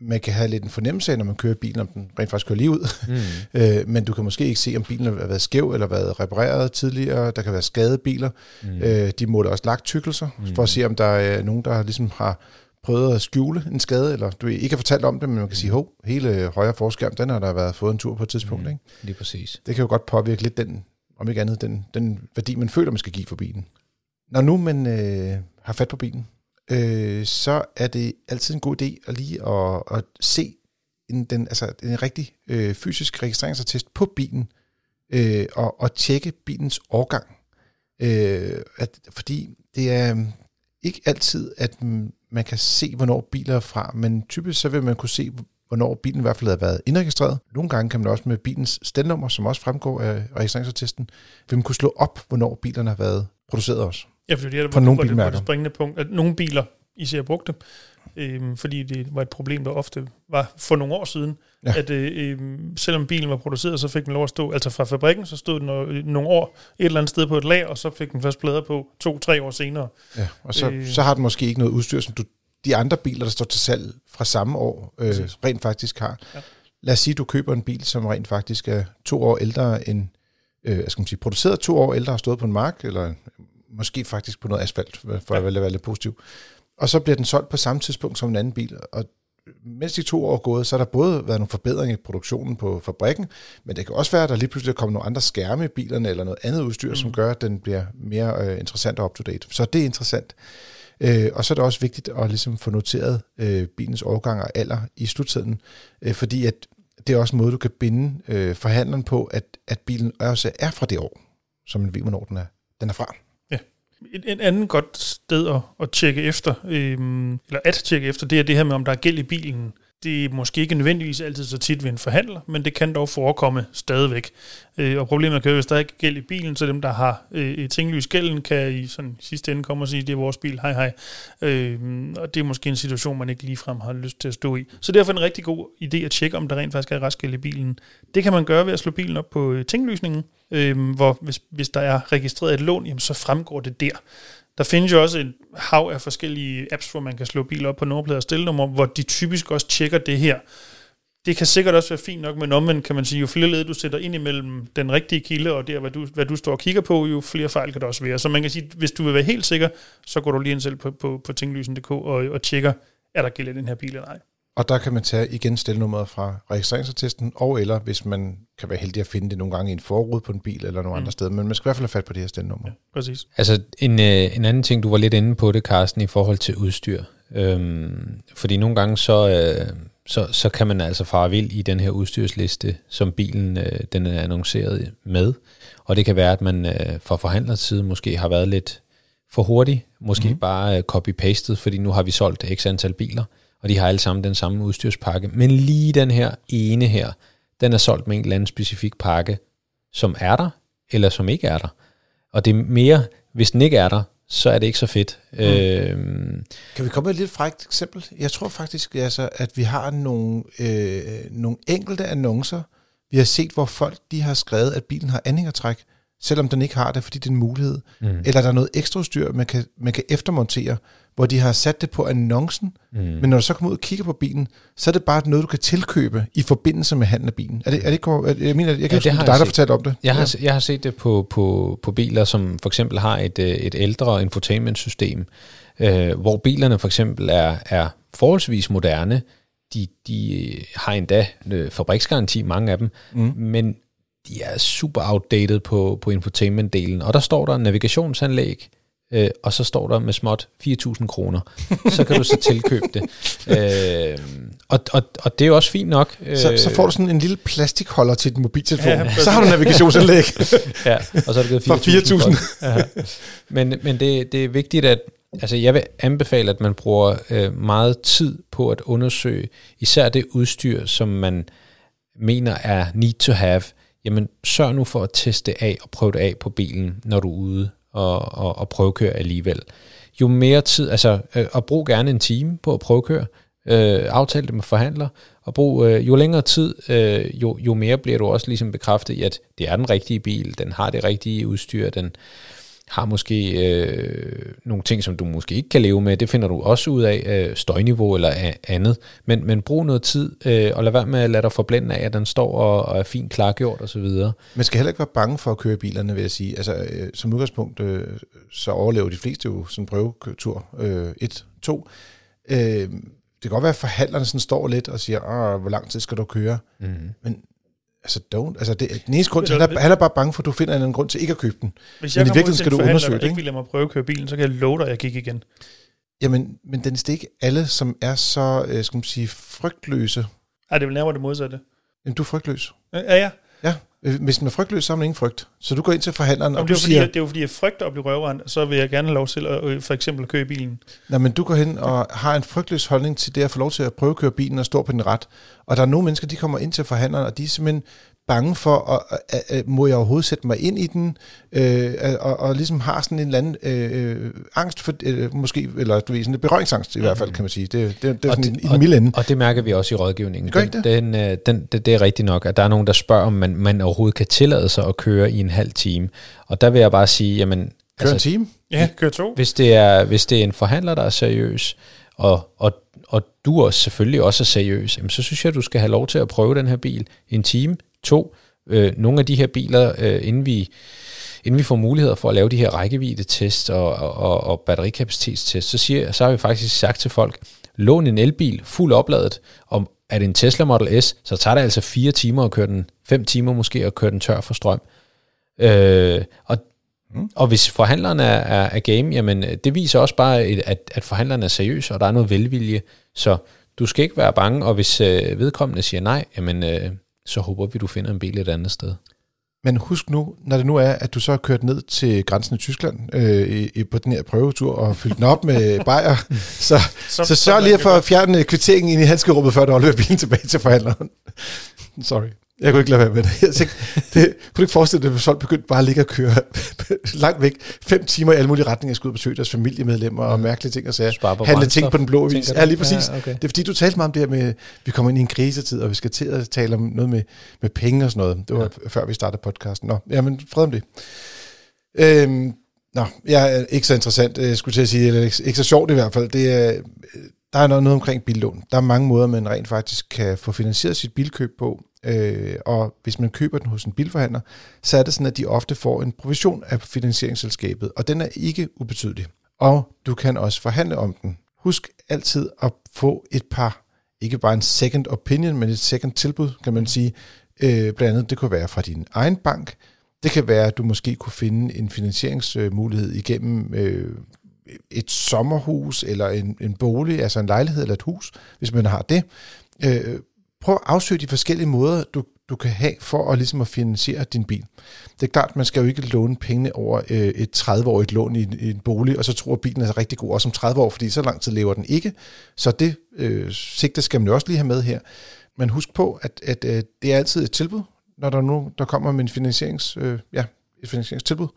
S1: man kan have lidt en fornemmelse af, når man kører bilen, om den rent faktisk kører lige ud. Mm. øh, men du kan måske ikke se, om bilen har været skæv eller været repareret tidligere. Der kan være skadede biler. Mm. Øh, de måler også lagt tykkelser, mm. for at se, om der er nogen, der ligesom har prøvet at skjule en skade, eller du ikke har fortalt om det, men man kan sige, hov, hele højre forskærm, den har der været fået en tur på et tidspunkt. Mm. Ikke?
S2: Lige præcis.
S1: Det kan jo godt påvirke lidt den, om ikke andet, den, den værdi, man føler, man skal give for bilen. Når nu man øh, har fat på bilen, øh, så er det altid en god idé at lige at, at se en, den, altså en rigtig øh, fysisk registreringsattest på bilen, øh, og, og tjekke bilens årgang. Øh, at, fordi det er øhm, ikke altid, at man kan se, hvornår biler er fra, men typisk så vil man kunne se, hvornår bilen i hvert fald har været indregistreret. Nogle gange kan man også med bilens stelnummer, som også fremgår af registreringsattesten, vil man kunne slå op, hvornår bilerne har været produceret også.
S3: Ja, fordi det er, på nogle bilmærker. Det, det springende punkt, at nogle biler især brugte, øh, fordi det var et problem, der ofte var for nogle år siden, ja. at øh, selvom bilen var produceret, så fik den lov at stå, altså fra fabrikken, så stod den nogle år et eller andet sted på et lag, og så fik den først plader på to-tre år senere.
S1: Ja, og så, øh, så har den måske ikke noget udstyr, som du, de andre biler, der står til salg fra samme år, øh, rent faktisk har. Ja. Lad os sige, at du køber en bil, som rent faktisk er to år ældre end, øh, skal man sige, produceret to år ældre, har stået på en mark, eller måske faktisk på noget asfalt, for ja. at være lidt positiv. Og så bliver den solgt på samme tidspunkt som en anden bil, og mens de to år er gået, så har der både været nogle forbedringer i produktionen på fabrikken, men det kan også være, at der lige pludselig kommer nogle andre skærme i bilerne, eller noget andet udstyr, mm. som gør, at den bliver mere øh, interessant og up-to-date. Så det er interessant. Øh, og så er det også vigtigt at ligesom få noteret øh, bilens årgang og alder i sluttiden, øh, fordi at det er også en måde, du kan binde øh, forhandleren på, at, at bilen også er fra det år, som man ved, hvornår den er, den er fra
S3: en, en anden godt sted at, at tjekke efter, øhm, eller at tjekke efter, det er det her med, om der er gæld i bilen. Det er måske ikke nødvendigvis altid så tit ved en forhandler, men det kan dog forekomme stadigvæk. Øh, og problemet er, hvis der ikke gæld i bilen, så dem, der har øh, tinglys gælden, kan i sådan sidste ende komme og sige, det er vores bil, hej hej. Øh, og det er måske en situation, man ikke ligefrem har lyst til at stå i. Så derfor er en rigtig god idé at tjekke, om der rent faktisk er restgæld i bilen. Det kan man gøre ved at slå bilen op på øh, tinglysningen øh, hvor hvis, hvis der er registreret et lån, jamen, så fremgår det der. Der findes jo også et hav af forskellige apps, hvor man kan slå biler op på nummerplader og stelnummer, hvor de typisk også tjekker det her. Det kan sikkert også være fint nok, men omvendt kan man sige, jo flere led du sætter ind imellem den rigtige kilde og der, hvad du, hvad du står og kigger på, jo flere fejl kan der også være. Så man kan sige, hvis du vil være helt sikker, så går du lige ind selv på, på, på tinglysen.dk og, og tjekker, er der gæld i den her bil eller ej.
S1: Og der kan man tage igen stelnummeret fra registreringsattesten, og eller hvis man kan være heldig at finde det nogle gange i en forrude på en bil eller nogle mm. andre steder, men man skal i hvert fald have fat på det her stelnummer. Ja,
S3: præcis.
S2: Altså en, øh, en anden ting, du var lidt inde på det, Carsten, i forhold til udstyr. Øhm, fordi nogle gange så, øh, så, så kan man altså fare vild i den her udstyrsliste, som bilen øh, den er annonceret med. Og det kan være, at man øh, fra forhandlers side måske har været lidt for hurtig, måske mm. bare øh, copy-pastet, fordi nu har vi solgt x antal biler og de har alle sammen den samme udstyrspakke. Men lige den her ene her, den er solgt med en eller anden specifik pakke, som er der, eller som ikke er der. Og det er mere, hvis den ikke er der, så er det ikke så fedt. Mm. Øhm,
S1: kan vi komme med et lidt frækt eksempel? Jeg tror faktisk, altså, at vi har nogle, øh, nogle enkelte annoncer, vi har set, hvor folk de har skrevet, at bilen har anhængertræk, selvom den ikke har det, fordi det er en mulighed. Mm. Eller der er noget ekstra udstyr, man kan, man kan eftermontere, hvor de har sat det på annoncen, mm. men når du så kommer ud og kigger på bilen, så er det bare noget, du kan tilkøbe i forbindelse med handel af bilen. Er det, er det, er det jeg mener, jeg kan ja, huske, dig, der fortalte om det.
S2: Jeg har, ja. jeg har set det på, på, på biler, som for eksempel har et, øh, et ældre infotainment-system, øh, hvor bilerne for eksempel er, er forholdsvis moderne, de, de har endda øh, fabriksgaranti, mange af dem, mm. men de er super outdated på, på infotainment-delen. Og der står der navigationsanlæg, øh, og så står der med småt 4.000 kroner. Så kan du så tilkøbe det. Øh, og, og, og det er jo også fint nok.
S1: Så, så får du sådan en lille plastikholder til din mobiltelefon. Ja, så har du navigationsanlæg.
S2: ja, og så er det givet 4.000. Ja. Men, men det, det er vigtigt, at altså jeg vil anbefale, at man bruger øh, meget tid på at undersøge især det udstyr, som man mener er need to have. Jamen sørg nu for at teste af og prøve det af på bilen, når du er ude og, og, og prøvekøre alligevel. Jo mere tid, altså, øh, og brug gerne en time på at prøvekøre, øh, aftale det med forhandler, og brug, øh, jo længere tid, øh, jo, jo mere bliver du også ligesom bekræftet i, at det er den rigtige bil, den har det rigtige udstyr, den har måske øh, nogle ting, som du måske ikke kan leve med. Det finder du også ud af, øh, støjniveau eller andet. Men, men brug noget tid, øh, og lad være med at lade dig forblænde af, at den står og, og er fint klargjort osv.
S1: Man skal heller ikke være bange for at køre bilerne, vil jeg sige. Altså, øh, som udgangspunkt, øh, så overlever de fleste jo sådan en prøvetur 1, øh, 2. Øh, det kan godt være, at forhandlerne sådan står lidt og siger, hvor lang tid skal du køre? Mm-hmm. Men altså don't. Altså det, den eneste grund til, han er, han er bare bange for, at du finder en anden grund til ikke at købe den.
S3: Hvis jeg men i virkeligheden skal du undersøge det, ikke? vil lade mig prøve at køre bilen, så kan jeg love dig, at jeg gik igen.
S1: Jamen, men den er ikke alle, som er så, øh, skal man sige, frygtløse.
S3: Ej, det vil nærmere det modsatte.
S1: Jamen, du er frygtløs.
S3: Ja, ja.
S1: Ja, hvis man er frygtløs, så har man ingen frygt. Så du går ind til forhandleren,
S3: og
S1: det
S3: er du fordi, siger... Det er jo fordi, jeg frygter at blive røvrendt, så vil jeg gerne have lov til at øh, for eksempel køre bilen.
S1: Nej, men du går hen og har en frygtløs holdning til det at få lov til at prøve at køre bilen og stå på den ret. Og der er nogle mennesker, de kommer ind til forhandleren, og de er simpelthen bange for, at, at, at, må jeg overhovedet sætte mig ind i den, øh, og, og ligesom har sådan en eller anden øh, angst for, øh, måske, eller du ved, sådan en berøringsangst i hvert fald, kan man sige. Det, det, det er sådan
S2: det,
S1: i den milde ende.
S2: Og det mærker vi også i rådgivningen.
S1: Gør den,
S2: det? Den, øh, den, det, det er rigtigt nok, at der er nogen, der spørger, om man, man overhovedet kan tillade sig at køre i en halv time. Og der vil jeg bare sige, jamen...
S1: Kør altså, en time?
S3: Ja, kør to.
S2: Hvis det er, hvis det er en forhandler, der er seriøs, og, og, og du også selvfølgelig også er seriøs, jamen, så synes jeg, at du skal have lov til at prøve den her bil en time, to, øh, nogle af de her biler, øh, inden vi inden vi får muligheder for at lave de her rækkevidde-test og, og, og batterikapacitetstest, så, siger, så har vi faktisk sagt til folk, lån en elbil fuld opladet, om er det en Tesla Model S, så tager det altså fire timer at køre den, fem timer måske at køre den tør for strøm. Øh, og, mm. og hvis forhandleren er, er, er game, jamen det viser også bare, at, at forhandleren er seriøs, og der er noget velvilje, så du skal ikke være bange, og hvis øh, vedkommende siger nej, jamen øh, så håber vi, du finder en bil et andet sted.
S1: Men husk nu, når det nu er, at du så har kørt ned til grænsen i Tyskland øh, i, på den her prøvetur og fyldt den op med bajer, så, så, så sørg lige for at fjerne kvitteringen ind i handskerummet, før du afleverer bilen tilbage til forhandleren. Sorry. Jeg kunne ikke lade være med det. Jeg tænkte, det kunne ikke forestille dig, hvis folk begyndte bare at ligge og køre langt væk, fem timer i alle mulige retninger, skulle ud og besøge deres familiemedlemmer og mærkelige ting og sager. Handle ting på den blå vis. Ja, lige præcis. Ja, okay. Det er fordi, du talte meget om det her med, at vi kommer ind i en krisetid, og vi skal til at tale om noget med, med penge og sådan noget. Det var ja. før vi startede podcasten. Nå, jamen, fred om det. Øhm, nå, jeg er ikke så interessant, jeg skulle til at sige, eller ikke så sjovt i hvert fald. Det er, der er noget, noget omkring billån. Der er mange måder, man rent faktisk kan få finansieret sit bilkøb på, øh, og hvis man køber den hos en bilforhandler, så er det sådan, at de ofte får en provision af finansieringsselskabet, og den er ikke ubetydelig. Og du kan også forhandle om den. Husk altid at få et par, ikke bare en second opinion, men et second tilbud, kan man sige. Øh, blandt andet, det kunne være fra din egen bank. Det kan være, at du måske kunne finde en finansieringsmulighed igennem øh, et sommerhus eller en, en bolig, altså en lejlighed eller et hus, hvis man har det. Øh, prøv at afsøge de forskellige måder, du, du kan have for at, ligesom at finansiere din bil. Det er klart, man skal jo ikke låne penge over øh, et 30-årigt lån i, i en bolig, og så tror at bilen er rigtig god også om 30 år, fordi så lang tid lever den ikke. Så det øh, sigte skal man jo også lige have med her. Men husk på, at, at øh, det er altid et tilbud, når der nu der kommer med en finansierings, øh, ja, et finansieringstilbud,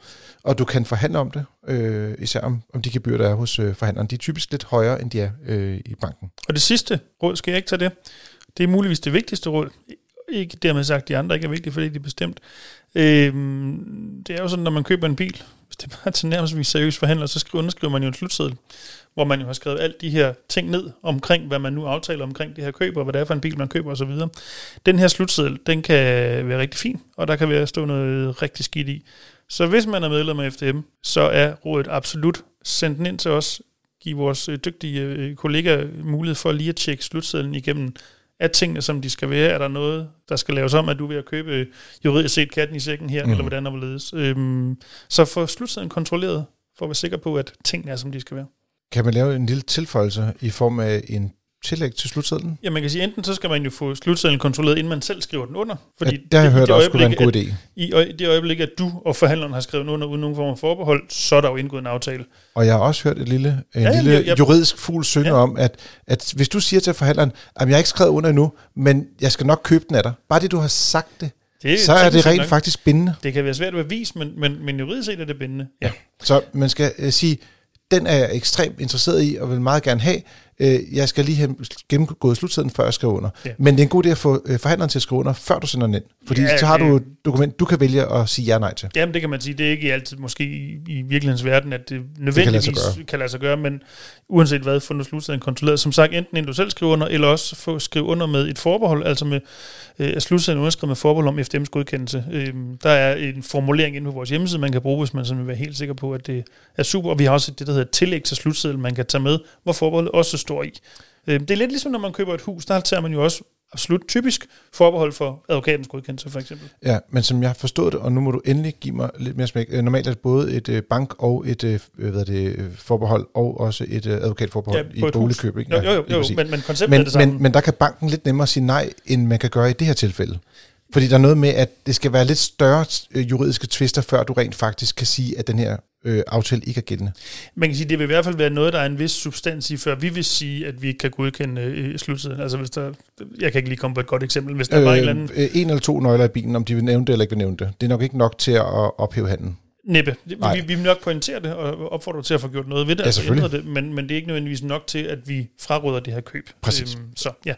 S1: og du kan forhandle om det, øh, især om, om de gebyr, der er hos øh, forhandleren. De er typisk lidt højere, end de er øh, i banken.
S3: Og det sidste råd, skal jeg ikke tage det? Det er muligvis det vigtigste råd. Ikke dermed sagt, at de andre ikke er vigtige, fordi de er bestemt. Øh, det er jo sådan, når man køber en bil, hvis det bare til nærmest en seriøs forhandler, så skriver, underskriver man jo en slutseddel, hvor man jo har skrevet alt de her ting ned omkring, hvad man nu aftaler omkring det her køb, og hvad det er for en bil, man køber osv. Den her slutseddel, den kan være rigtig fin, og der kan være stå noget rigtig skidt i. Så hvis man er medlem af FDM, så er rådet absolut sendt den ind til os. Giv vores øh, dygtige øh, kollega kollegaer mulighed for lige at tjekke slutsedlen igennem. Er tingene, som de skal være? Er der noget, der skal laves om, at du vil at købe juridisk set katten i sækken her, mm. eller hvordan der vil ledes? Øhm, så få slutsedlen kontrolleret, for at være sikker på, at tingene er, som de skal være.
S1: Kan man lave en lille tilføjelse i form af en tillæg til slutsedlen?
S3: Ja, man kan sige, enten så skal man jo få slutsedlen kontrolleret, inden man selv skriver den under.
S1: Fordi ja, det har jeg hørt også kunne være en god idé.
S3: At, I det øjeblik, at du og forhandleren har skrevet under uden nogen form for forbehold, så er der jo indgået en aftale.
S1: Og jeg har også hørt et lille, en ja, lille jeg, jeg, juridisk fugl synge ja. om, at, at hvis du siger til forhandleren, at jeg har ikke skrevet under endnu, men jeg skal nok købe den af dig. Bare det, du har sagt det, det så er det rent nok. faktisk bindende.
S3: Det kan være svært at bevise, men, men, men juridisk set er det bindende.
S1: Ja. Så man skal uh, sige, den er jeg ekstremt interesseret i, og vil meget gerne have. Øh, jeg skal lige have gennemgået slutsiden, før jeg skriver under. Ja. Men det er en god idé at få øh, forhandleren til at skrive under, før du sender den ind. Fordi ja, så har du et dokument, du kan vælge at sige ja nej til.
S3: Jamen, det kan man sige. Det er ikke altid måske i, i virkelighedens verden, at det nødvendigvis det kan, lade sig kan lade sig gøre, men uanset hvad, få nu slutsiden kontrolleret. Som sagt, enten inden du selv skriver under, eller også få skrive under med et forbehold, altså med øh, slutsiden underskrevet med forbehold om FDM's godkendelse. Øh, der er en formulering inde på vores hjemmeside, man kan bruge, hvis man sådan vil være helt sikker på, at det er super. Og vi har også det, der hedder tillæg til slutseddel, man kan tage med, hvor forbeholdet også står i. Øh, det er lidt ligesom, når man køber et hus, der tager man jo også absolut typisk forbehold for advokatens godkendelse, for eksempel.
S1: Ja, men som jeg har forstået det, og nu må du endelig give mig lidt mere smæk. Øh, normalt er det både et øh, bank- og et hvad er det, forbehold, og også et advokatforbehold ja, i boligkøb.
S3: Ikke? Jo, jo, jo, jo men, men konceptet
S1: men,
S3: er det samme.
S1: Men, men der kan banken lidt nemmere sige nej, end man kan gøre i det her tilfælde. Fordi der er noget med, at det skal være lidt større juridiske tvister, før du rent faktisk kan sige, at den her øh, aftale ikke er gældende.
S3: Man kan sige, at det vil i hvert fald være noget, der er en vis substans i, før vi vil sige, at vi kan godkende øh, sluttiden. Altså hvis der, jeg kan ikke lige komme på et godt eksempel, hvis der øh, var en eller anden...
S1: Øh, en eller to nøgler i bilen, om de vil nævne det eller ikke vil nævne det. Det er nok ikke nok til at ophæve handlen.
S3: Næppe. Vi, vi vil nok pointere det og opfordre til at få gjort noget ved det, ja, altså det, men, men det er ikke nødvendigvis nok til, at vi fraråder det her køb.
S1: Præcis. Øhm,
S3: så ja.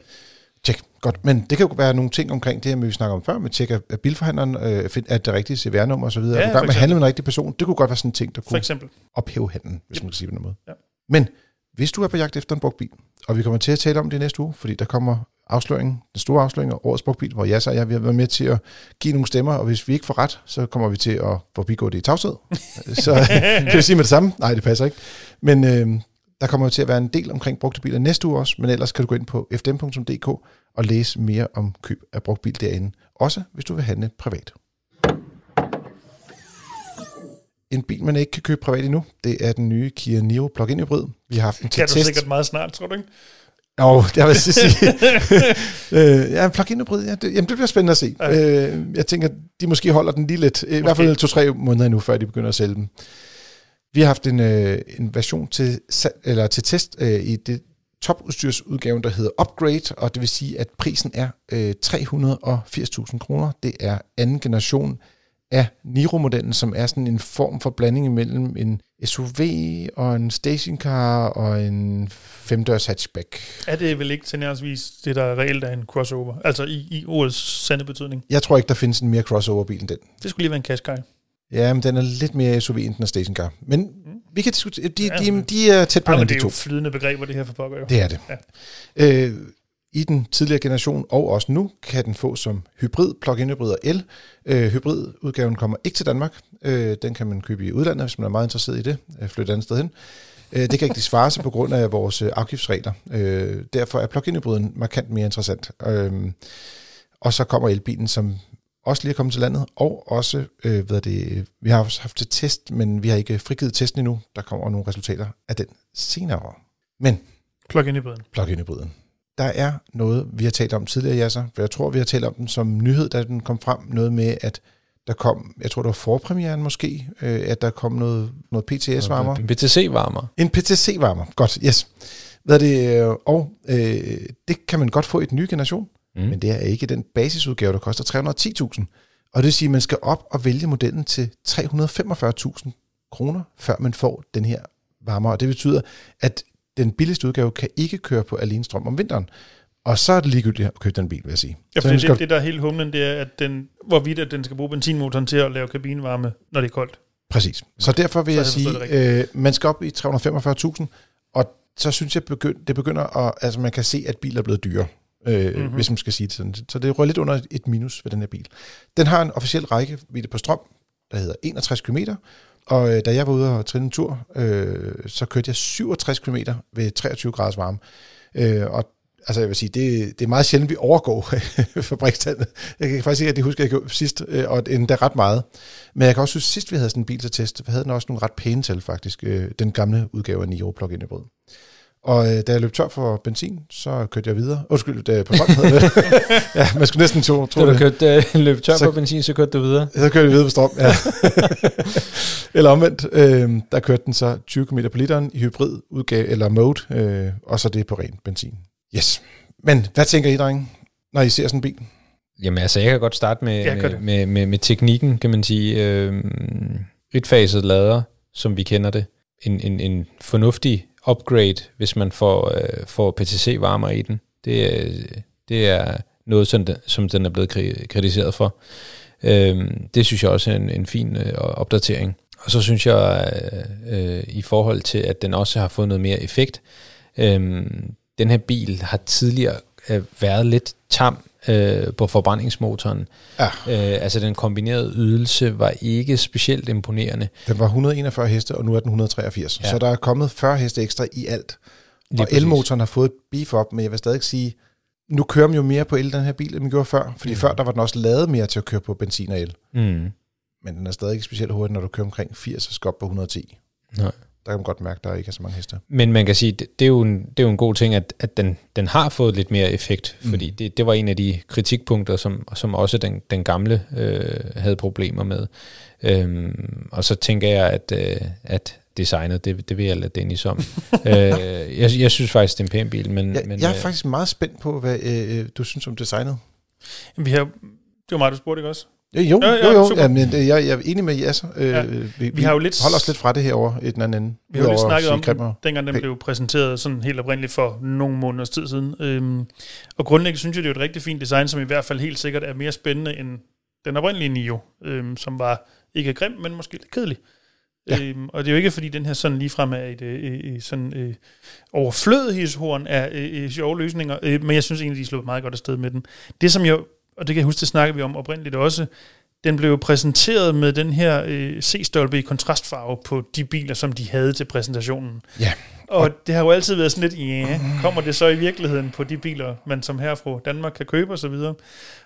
S1: Tjek. Godt. Men det kan jo være nogle ting omkring det her, vi snakker om før, med tjekke, at bilforhandleren øh, er det rigtige CVR-nummer osv. Ja, er du gang med at handle med en rigtig person? Det kunne godt være sådan en ting, der kunne for eksempel. ophæve handlen, hvis yep. man kan sige det på måde. Ja. Men hvis du er på jagt efter en brugt bil, og vi kommer til at tale om det næste uge, fordi der kommer afsløringen, den store afsløring af årets brugtbil, hvor jeg så jeg, vi har været med til at give nogle stemmer, og hvis vi ikke får ret, så kommer vi til at forbigå det i tavshed. så kan vi sige med det samme? Nej, det passer ikke. Men øh, der kommer til at være en del omkring brugte biler næste uge også, men ellers kan du gå ind på fdm.dk og læse mere om køb af brugt bil derinde. Også hvis du vil handle privat. En bil, man ikke kan købe privat endnu, det er den nye Kia Niro plug-in hybrid. Vi har haft den til
S3: test. Kan du sikkert meget snart, tror du ikke?
S1: Jo, oh, det har jeg sige. øh, ja, en plug-in hybrid, ja, det, jamen det bliver spændende at se. Okay. Øh, jeg tænker, de måske holder den lige lidt, i okay. hvert fald to-tre måneder nu, før de begynder at sælge dem. Vi har haft en, øh, en version til, eller til test øh, i det topudstyrsudgaven, der hedder Upgrade, og det vil sige, at prisen er øh, 380.000 kroner. Det er anden generation af Niro-modellen, som er sådan en form for blanding imellem en SUV og en stationcar og en femdørs hatchback.
S3: Er det vel ikke tænkersvis det, der reelt er en crossover? Altså i, i ordets sande betydning?
S1: Jeg tror ikke, der findes en mere crossover-bil end den.
S3: Det skulle lige være en Qashqai.
S1: Ja, men den er lidt mere SUV end den er stationcar. Men mm. vi kan diskutere, de, ja, de, de er tæt på
S3: ja,
S1: de to. det er
S3: jo flydende begreber, det her for pokker jo.
S1: Det er det. Ja. Øh, I den tidligere generation, og også nu, kan den få som hybrid, plug-in hybrid og el. Øh, hybridudgaven kommer ikke til Danmark. Øh, den kan man købe i udlandet, hvis man er meget interesseret i det. Øh, flytte et andet sted hen. Øh, det kan ikke svare sig på grund af vores øh, afgiftsregler. Øh, derfor er plug-in hybriden markant mere interessant. Øh, og så kommer elbilen, som også lige er kommet til landet, og også, øh, hvad det, vi har også haft til test, men vi har ikke frigivet testen endnu. Der kommer nogle resultater af den senere. Men...
S3: Plug-in hybriden.
S1: Plug-in hybriden. Der er noget, vi har talt om tidligere, Jasser, for jeg tror, vi har talt om den som nyhed, da den kom frem. Noget med, at der kom, jeg tror, det var forpremieren måske, øh, at der kom noget, noget PTS-varmer.
S2: En PTC-varmer.
S1: En PTC-varmer, godt, yes. Hvad det, øh, og øh, det kan man godt få i den nye generation. Mm. Men det er ikke den basisudgave, der koster 310.000. Og det vil sige, at man skal op og vælge modellen til 345.000 kroner, før man får den her varmere. Og det betyder, at den billigste udgave kan ikke køre på alene strøm om vinteren. Og så er det ligegyldigt at købe den bil, vil jeg sige.
S3: Ja, for det, skal... det, der er helt humlen, det er, at den, hvorvidt at den skal bruge benzinmotoren til at lave kabinvarme, når det er koldt.
S1: Præcis. Så derfor vil så jeg, jeg sige, øh, man skal op i 345.000, og så synes jeg, begynd, det begynder at, altså man kan se, at biler er blevet dyre øh, mm-hmm. hvis man skal sige det sådan. Så det rører lidt under et minus ved den her bil. Den har en officiel rækkevidde på strøm, der hedder 61 km, og øh, da jeg var ude og træne en tur, øh, så kørte jeg 67 km ved 23 graders varme. Øh, og altså jeg vil sige, det, det er meget sjældent, vi overgår fabrikstallet. Jeg kan faktisk ikke at det husker, jeg gjorde sidst, øh, og endda ret meget. Men jeg kan også synes, sidst vi havde sådan en bil til test, havde den også nogle ret pæne tal faktisk, øh, den gamle udgave af Niro plug-in hybrid. Og øh, da jeg løb tør for benzin, så kørte jeg videre. Undskyld, det på strøm det. ja, man skulle næsten tro, tro
S2: da du kørte, øh, løb tør så, for benzin, så kørte du videre?
S1: Så kørte jeg videre på strøm, ja. eller omvendt, øh, der kørte den så 20 km på literen i hybrid udgave, eller mode, øh, og så det på ren benzin. Yes. Men hvad tænker I, drenge, når I ser sådan en bil?
S2: Jamen altså, jeg kan godt starte med, ja, med, med, med, med teknikken, kan man sige. Øh, et faset lader, som vi kender det. En, en, en fornuftig upgrade, hvis man får, øh, får PTC-varmer i den. Det, øh, det er noget, som den, som den er blevet kritiseret for. Øh, det synes jeg også er en, en fin øh, opdatering. Og så synes jeg, øh, øh, i forhold til, at den også har fået noget mere effekt, øh, den her bil har tidligere øh, været lidt tam øh, på forbrændingsmotoren. Ja. Øh, altså den kombinerede ydelse var ikke specielt imponerende.
S1: Den var 141 heste, og nu er den 183. Ja. Så der er kommet 40 heste ekstra i alt. Lige og præcis. elmotoren har fået et beef op, men jeg vil stadig sige, nu kører man jo mere på el, den her bil, end man gjorde før. Fordi mm. før, der var den også lavet mere til at køre på benzin og el. Mm. Men den er stadig ikke specielt hurtig, når du kører omkring 80 og skal op på 110. Nej der kan man godt mærke, at der ikke er så mange heste.
S2: Men man kan sige, det, det, er, jo en, det er jo en god ting, at, at den, den har fået lidt mere effekt, mm. fordi det, det var en af de kritikpunkter, som, som også den, den gamle øh, havde problemer med. Øhm, og så tænker jeg, at, øh, at designet, det, det vil jeg lade Dennis om. øh, jeg, jeg synes faktisk, det er en pæn bil. Men,
S1: jeg,
S2: men,
S1: jeg er øh, faktisk meget spændt på, hvad øh, du synes om designet.
S3: Vi har, det var mig, du spurgte, ikke også?
S1: Jo, jo, ja, jo, jo. Ja, men jeg, jeg er enig med Jasser. Øh, ja. vi, vi, har jo lidt, holder os lidt fra det herovre i den anden
S3: Vi har jo lidt snakket om den, dengang den hey. blev præsenteret sådan helt oprindeligt for nogle måneders tid siden. Øhm, og grundlæggende synes jeg, det er et rigtig fint design, som i hvert fald helt sikkert er mere spændende end den oprindelige Nio, øhm, som var ikke grim, men måske lidt kedelig. Ja. Øhm, og det er jo ikke, fordi den her sådan ligefrem er et, et, et, et sådan øh, overflødighedshorn af øh, sjove løsninger, øh, men jeg synes egentlig, de er slået meget godt afsted med den. Det, som jeg og det kan jeg huske, det snakker vi om oprindeligt også, den blev præsenteret med den her øh, C-stolpe i kontrastfarve på de biler, som de havde til præsentationen. Ja. Og, og det har jo altid været sådan lidt, ja, kommer det så i virkeligheden på de biler, man som her fra Danmark kan købe osv.? Og,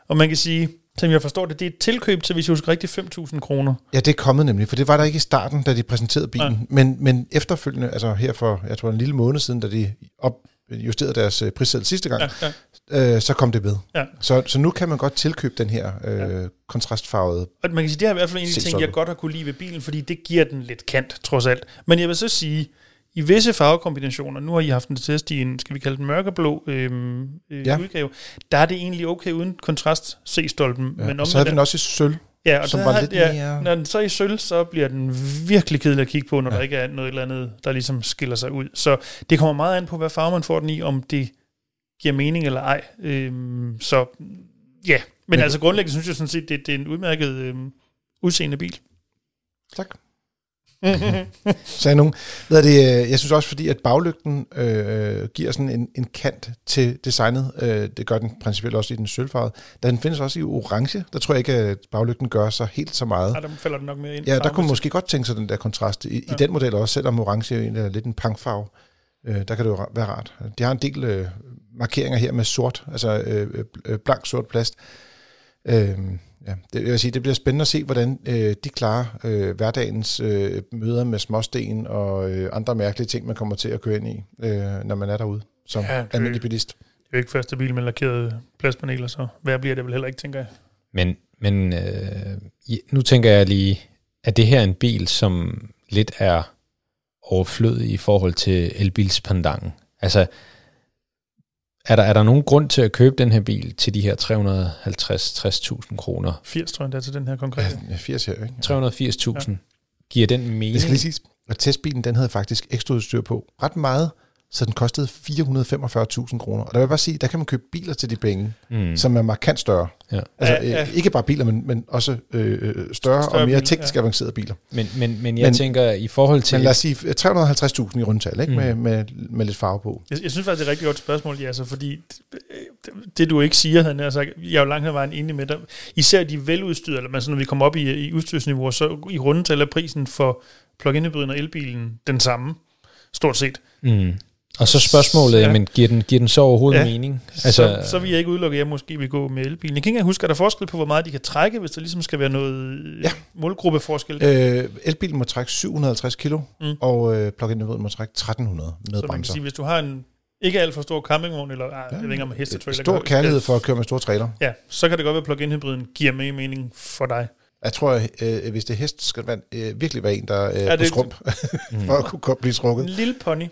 S3: og man kan sige, som jeg forstår det, det er et tilkøb til, hvis jeg husker rigtigt, 5.000 kroner.
S1: Ja, det er kommet nemlig, for det var der ikke i starten, da de præsenterede bilen. Ja. Men, men efterfølgende, altså her for, jeg tror en lille måned siden, da de op, justerede deres øh, prissæt sidste gang, ja, ja. Øh, så kom det med. Ja. Så, så nu kan man godt tilkøbe den her øh, ja. kontrastfarvede
S3: Og man kan sige, det har i hvert fald en af de ting, jeg godt har kunne lide ved bilen, fordi det giver den lidt kant, trods alt. Men jeg vil så sige, i visse farvekombinationer, nu har I haft en test i en, skal vi kalde den mørkeblå øhm, øh, ja. udgave, der er det egentlig okay uden kontrast C-stolpen.
S1: Ja, men om så er den også i sølv.
S3: Ja, og som der, var lidt ja, mere... når den så er i sølv, så bliver den virkelig kedelig at kigge på, når ja. der ikke er noget eller andet, der ligesom skiller sig ud. Så det kommer meget an på, hvad farve man får den i, om det giver mening eller ej. Øhm, så ja, men, men altså grundlæggende synes jeg sådan set, det, det er en udmærket øhm, udseende bil.
S1: Tak. sagde nogen. Hvad det, øh, jeg synes også, fordi at baglygten øh, giver sådan en, en kant til designet. Øh, det gør den principielt også i den sølvfarvede. Da den findes også i orange, der tror jeg ikke, at baglygten gør sig helt så meget.
S3: Ja, der falder den nok mere ind.
S1: Ja, der kunne man måske godt tænke sig den der kontrast. I, ja. i den model også, selvom orange er lidt en pangfarve. Øh, der kan det jo være rart. De har en del øh, markeringer her med sort, altså øh, øh, blank sort plast. Øh, Ja, det, jeg vil sige, det bliver spændende at se, hvordan øh, de klarer øh, hverdagens øh, møder med småsten og øh, andre mærkelige ting, man kommer til at køre ind i, øh, når man er derude som ja, almindelig bilist.
S3: Det er jo ikke første bil med lakerede pladspaneler, så hvad bliver det vel heller ikke, tænker jeg.
S2: Men, men øh, nu tænker jeg lige, at det her er en bil, som lidt er overflødig i forhold til elbilspandangen. Altså, er der, er der nogen grund til at købe den her bil til de her 350-60.000 kroner?
S3: 80 tror jeg, det er til den her konkret.
S1: Ja, 80 her, ikke?
S2: 380.000. Ja. Giver den mening?
S1: Det skal lige sige, at testbilen den havde faktisk ekstra udstyr på. Ret meget så den kostede 445.000 kroner. Og der vil jeg bare sige, der kan man købe biler til de penge, mm. som er markant større. Ja. Altså ja, ja. Øh, ikke bare biler, men, men også øh, øh større, større og mere teknisk ja. avancerede biler.
S2: Men, men, men jeg men, tænker, i forhold til...
S1: Men lad os sige 350.000 i rundtal, ikke? Mm. Med, med, med lidt farve på.
S3: Jeg, jeg synes faktisk, det er et rigtig godt spørgsmål, ja, altså, fordi det, det, du ikke siger, han sagt, jeg er jo langt hen vejen enig med dig. Især de veludstyrede, eller altså, når vi kommer op i, i udstyrsniveau, så i rundetal er prisen for plug-in hybriden og elbilen den samme, stort set. Mm.
S2: Og så spørgsmålet, ja. men giver den, giver den så overhovedet ja. mening?
S3: Altså, så, så vil jeg ikke udelukke, at jeg måske vil gå med elbilen. Jeg kan ikke huske, at der er forskel på, hvor meget de kan trække, hvis der ligesom skal være noget ja. målgruppeforskel?
S1: Øh, elbilen må trække 750 kilo, mm. og øh, plug-in hybrid må trække 1300 med så bremser. Så
S3: sige, hvis du har en ikke alt for stor campingvogn, eller ah, ja, jeg ved ikke om hestetrailer.
S1: Stor kærlighed for at køre med store trailer.
S3: Ja, så kan det godt være, at plug-in hybriden giver mere mening for dig.
S1: Jeg tror, at øh, hvis det er hest, skal det være, øh, virkelig være en, der er ja, på skrump, for at kunne blive trukket.
S3: En lille pony.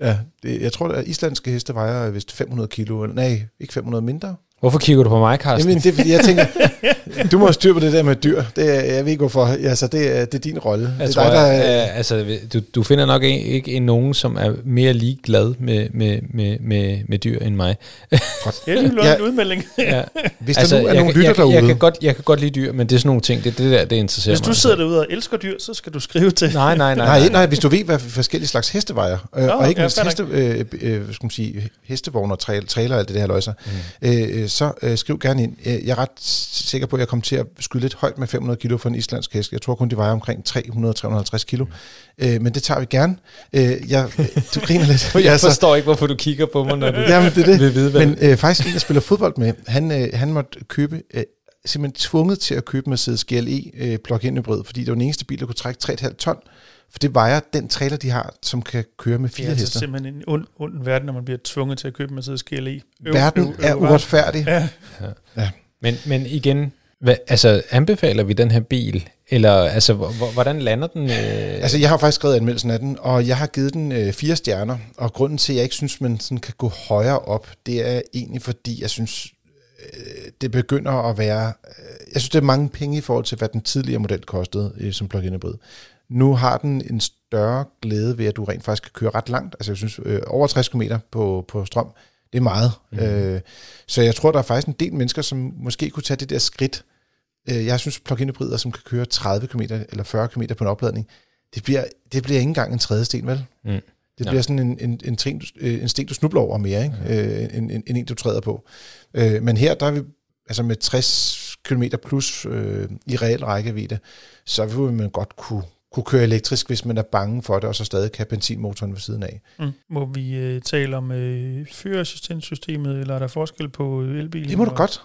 S1: Ja, det, jeg tror, at islandske heste vejer øh, vist 500 kilo. Nej, ikke 500 mindre.
S2: Hvorfor kigger du på mig, Carsten?
S1: Jamen, det er fordi, jeg tænker, du må have styr på det der med dyr. Det er, jeg ved ikke hvorfor. Altså, det er, det er din rolle.
S2: Jeg
S1: det
S2: tror,
S1: er dig, der,
S2: jeg, øh, altså, du, du finder nok ikke, ikke en nogen, som er mere ligeglad med, med, med, med, med dyr end mig.
S3: Det er lige
S1: Ja.
S3: en udmelding.
S2: ja.
S1: hvis der nu er
S2: jeg, kan-
S1: lytter
S2: jeg, kan- jeg,
S1: derude,
S2: kan godt, jeg kan godt lide dyr, men det er sådan nogle ting, det er det der, det interesserer
S3: Hvis
S2: mig.
S3: du sidder derude og elsker dyr, så skal du skrive til.
S2: Nej, nej, nej.
S1: Nej, nej, hvis du ved, hvad forskellige slags hestevejer, øh,
S3: Nå,
S1: og ikke
S3: ja,
S1: mindst heste, øh, øh, hvad skal man sige, hestevogne og trail, trailer og alt det der her løjser, mm. øh, så øh, skriv gerne ind. Øh, Jeg er ret sikker på, at jeg kommer til at skyde lidt højt med 500 kilo for en islandsk hest. Jeg tror kun, de vejer omkring 300-350 kilo. Mm. Øh, men det tager vi gerne. Øh, jeg, du griner lidt.
S2: Jeg
S1: Altså,
S2: forstår ikke, hvorfor du kigger på mig, når du
S1: Jamen, det er det.
S2: vil vide, hvad
S1: Men øh, faktisk en, jeg spiller fodbold med, han, øh, han måtte købe, øh, simpelthen tvunget til at købe Mercedes GLE øh, plug-in hybrid, fordi det var den eneste bil, der kunne trække 3,5 ton, for det vejer den trailer, de har, som kan køre med
S3: Det
S1: fire
S3: er altså
S1: heste.
S3: simpelthen en ond, ond verden, når man bliver tvunget til at købe Mercedes GLE. Øv,
S1: Verden
S3: øv, øv,
S1: er uretfærdig.
S3: Ja.
S2: Men, men igen, hvad, altså, anbefaler vi den her bil? Eller altså, hvor- hvor- hvordan lander den? Øh,
S1: Altså, jeg har faktisk skrevet anmeldelsen af den, og jeg har givet den øh, fire stjerner, og grunden til, at jeg ikke synes, man sådan kan gå højere op, det er egentlig, fordi jeg synes, øh, det begynder at være... Øh, jeg synes, det er mange penge i forhold til, hvad den tidligere model kostede øh, som plug-in hybrid. Nu har den en større glæde ved, at du rent faktisk kan køre ret langt. Altså, jeg synes, øh, over 60 km på, på strøm, det er meget. Mm. Øh, så jeg tror, der er faktisk en del mennesker, som måske kunne tage det der skridt. Øh, jeg synes, plug-in hybrider, som kan køre 30 km eller 40 km på en opladning, det bliver, det bliver ikke engang en tredje sten, vel?
S2: Mm.
S1: Det
S2: Ja.
S1: bliver sådan en, en, en, trin, du- øh, en sten, du snubler over mere, ikke? Mm. Øh, en, en, en en, du træder på. Øh, men her, der er vi altså med 60 km plus øh, i reel rækkevidde, så vil man godt kunne, kunne køre elektrisk, hvis man er bange for det, og så stadig kan benzinmotoren ved siden af.
S3: Mm. Må vi øh, tale om øh, fyrassistenssystemet, eller er der forskel på øh, elbilen?
S1: Det må du
S3: og-
S1: godt.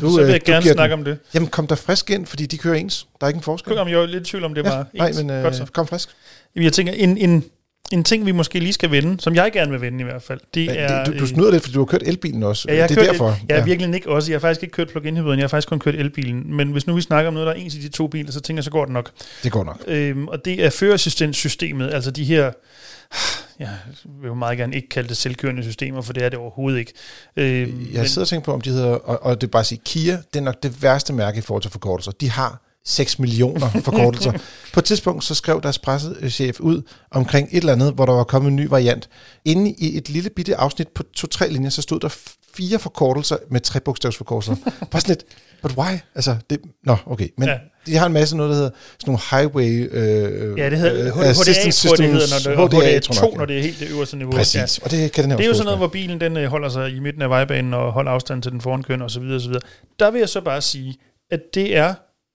S3: Du, så vil
S1: øh,
S3: jeg
S1: du
S3: gerne snakke
S1: den.
S3: om det.
S1: Jamen, kom der frisk ind, fordi de kører ens. Der er ikke en forskel.
S3: Kom, jeg er lidt i tvivl om, det
S1: Ja,
S3: var
S1: nej,
S3: ens.
S1: men
S3: Godt så.
S1: øh, kom frisk.
S3: Jamen, Jeg tænker, en, en, en ting, vi måske lige skal vende, som jeg gerne vil vende i hvert fald, det
S1: Men
S3: er...
S1: du, du snyder lidt, fordi du har kørt elbilen også.
S3: Ja, jeg
S1: det er
S3: kørt,
S1: derfor.
S3: Jeg er virkelig ikke også. Jeg har faktisk ikke kørt plug-in hybriden, jeg har faktisk kun kørt elbilen. Men hvis nu vi snakker om noget, der er ens i de to biler, så tænker jeg, så går det nok.
S1: Det går nok.
S3: Øhm, og det er førerassistenssystemet, altså de her, jeg vil jo meget gerne ikke kalde det selvkørende systemer, for det er det overhovedet ikke. Øhm,
S1: Jeg sidder og tænker på, om de hedder, og, og det er bare at sige, Kia, det er nok det værste mærke i forhold til forkortelser. De har 6 millioner forkortelser. på et tidspunkt så skrev deres pressechef ud omkring et eller andet, hvor der var kommet en ny variant. Inde i et lille bitte afsnit på to-tre linjer, så stod der fire forkortelser med tre bogstavsforkortelser. Bare sådan lidt, but why? Altså, det, nå, okay. Men
S3: Ja.
S1: de har en masse noget, der hedder sådan nogle highway øh,
S3: ja, det hedder
S1: øh,
S3: HDA, jeg, det hedder,
S1: systems,
S3: når det, HDA,
S1: tror
S3: 2,
S1: nok,
S3: når det er helt det øverste niveau.
S1: Præcis,
S3: Ja.
S1: og det kan den her
S3: Det er jo sådan noget, hvor bilen den øh, holder sig i midten af vejbanen og holder afstand til den forankørende osv. osv. Der vil jeg så bare sige, at det er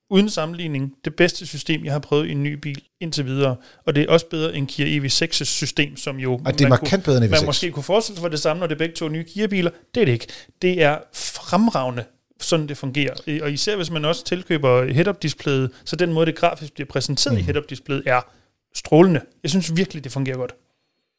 S3: uden sammenligning det bedste system, jeg har prøvet i en ny bil indtil videre. Og det er også bedre end Kia EV6's system, som jo...
S1: Og det er
S3: man kunne,
S1: bedre end
S3: Man
S1: EV6.
S3: måske kunne forestille sig for det samme, når det er begge to nye Kia-biler. Det er det ikke. Det er fremragende sådan det fungerer. Og især hvis man også tilkøber head-up-displayet, så den måde, det grafisk bliver præsenteret mm. i head-up-displayet, er strålende. Jeg synes virkelig, det fungerer godt.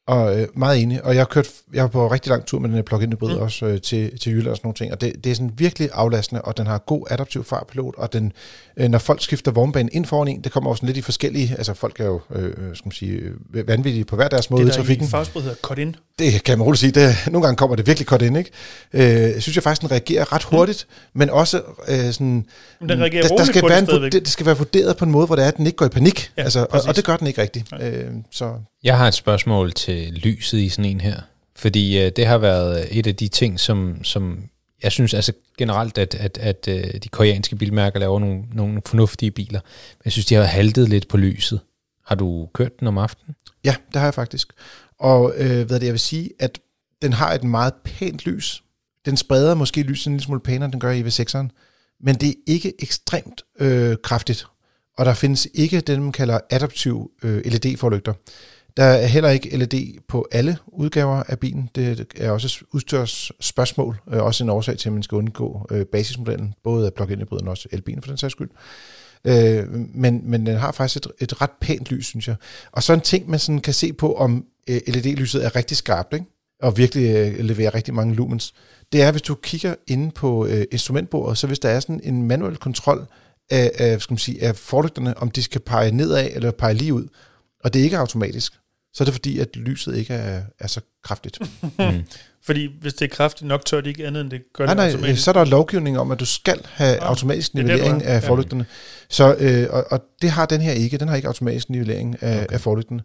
S1: Og øh, meget enig. Og jeg har kørt, jeg har på rigtig lang tur med den her plug-in hybrid
S3: Mm.
S1: mm. også øh, til, til Jylland og sådan nogle ting. Og det, det er sådan virkelig aflastende, og den har god adaptiv fartpilot, og den, øh, når folk skifter vognbanen ind foran en, det kommer også sådan lidt i forskellige, altså folk er jo, øh, øh, skal man sige, øh, vanvittige på hver deres måde
S3: det,
S1: i
S3: der
S1: trafikken.
S3: i fagsprog hedder cut in.
S1: Det kan man roligt sige. Det, nogle gange kommer det virkelig godt ind, ikke? Øh, jeg synes jeg faktisk, den reagerer ret hurtigt, mm. men også øh, sådan...
S3: Men den reagerer
S1: der, der skal være
S3: det
S1: en, det, det skal være vurderet på en måde, hvor det er, at den ikke går i panik.
S3: Ja,
S1: altså, og,
S3: præcis.
S1: og det gør den ikke rigtigt. Øh, så
S2: Jeg har et spørgsmål til lyset i sådan en her. Fordi øh, det har været et af de ting, som, som jeg synes altså generelt, at, at, at øh, de koreanske bilmærker laver nogle, nogle fornuftige biler. Men jeg synes, de har haltet lidt på lyset. Har du kørt den om aftenen?
S1: Ja, det har jeg faktisk. Og øh, hvad det, jeg vil sige, at den har et meget pænt lys. Den spreder måske lyset en lille smule pænere, end den gør i V6'eren. Men det er ikke ekstremt øh, kraftigt. Og der findes ikke det, man kalder adaptiv øh, LED-forlygter. Der er heller ikke LED på alle udgaver af bilen. Det er også et udstyrsspørgsmål. Øh, også en årsag til, at man skal undgå øh, basismodellen. Både af plug-in hybriden og også elbilen for den sags skyld. Øh, men, men den har faktisk et, et ret pænt lys, synes jeg. Og så en ting, man sådan kan se på, om øh, LED-lyset er rigtig skarpt, ikke? og virkelig øh, leverer rigtig mange lumens, det er, hvis du kigger inde på øh, instrumentbordet, så hvis der er sådan en manuel kontrol af, af, skal man sige, af forlygterne, om de skal pege nedad eller pege lige ud, og det er ikke automatisk, så er det fordi, at lyset ikke er, er så kraftigt.
S3: mm. Fordi hvis det er kraftigt nok, tør det ikke andet end det gør
S1: nej,
S3: det
S1: nej, så er der lovgivning om, at du skal have ja, automatisk nivellering af forlygterne. Ja. Så, øh, og, og det har den her ikke. Den har ikke automatisk nivellering af, okay. af forlygterne.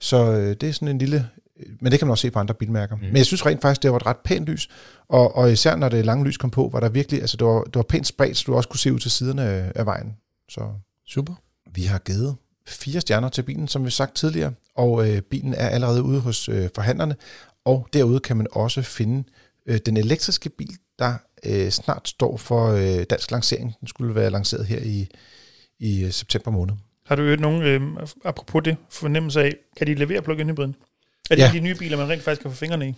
S1: Så øh, det er sådan en lille... Men det kan man også se på andre bilmærker. Mm. Men jeg synes rent faktisk, det var et ret pænt lys. Og, og især når det lange lys kom på, var der virkelig... Altså det var, det var pænt spredt, så du også kunne se ud til siderne af, af vejen. Så
S2: super.
S1: Vi har givet fire stjerner til bilen, som vi sagt tidligere, og øh, bilen er allerede ude hos øh, forhandlerne, og derude kan man også finde øh, den elektriske bil, der øh, snart står for øh, dansk lancering. Den skulle være lanceret her i, i øh, september måned.
S3: Har du hørt nogen, øh, apropos det, fornemmelse af, kan de levere plug-in hybriden? Er det ja. de nye biler, man rent faktisk kan få fingrene i?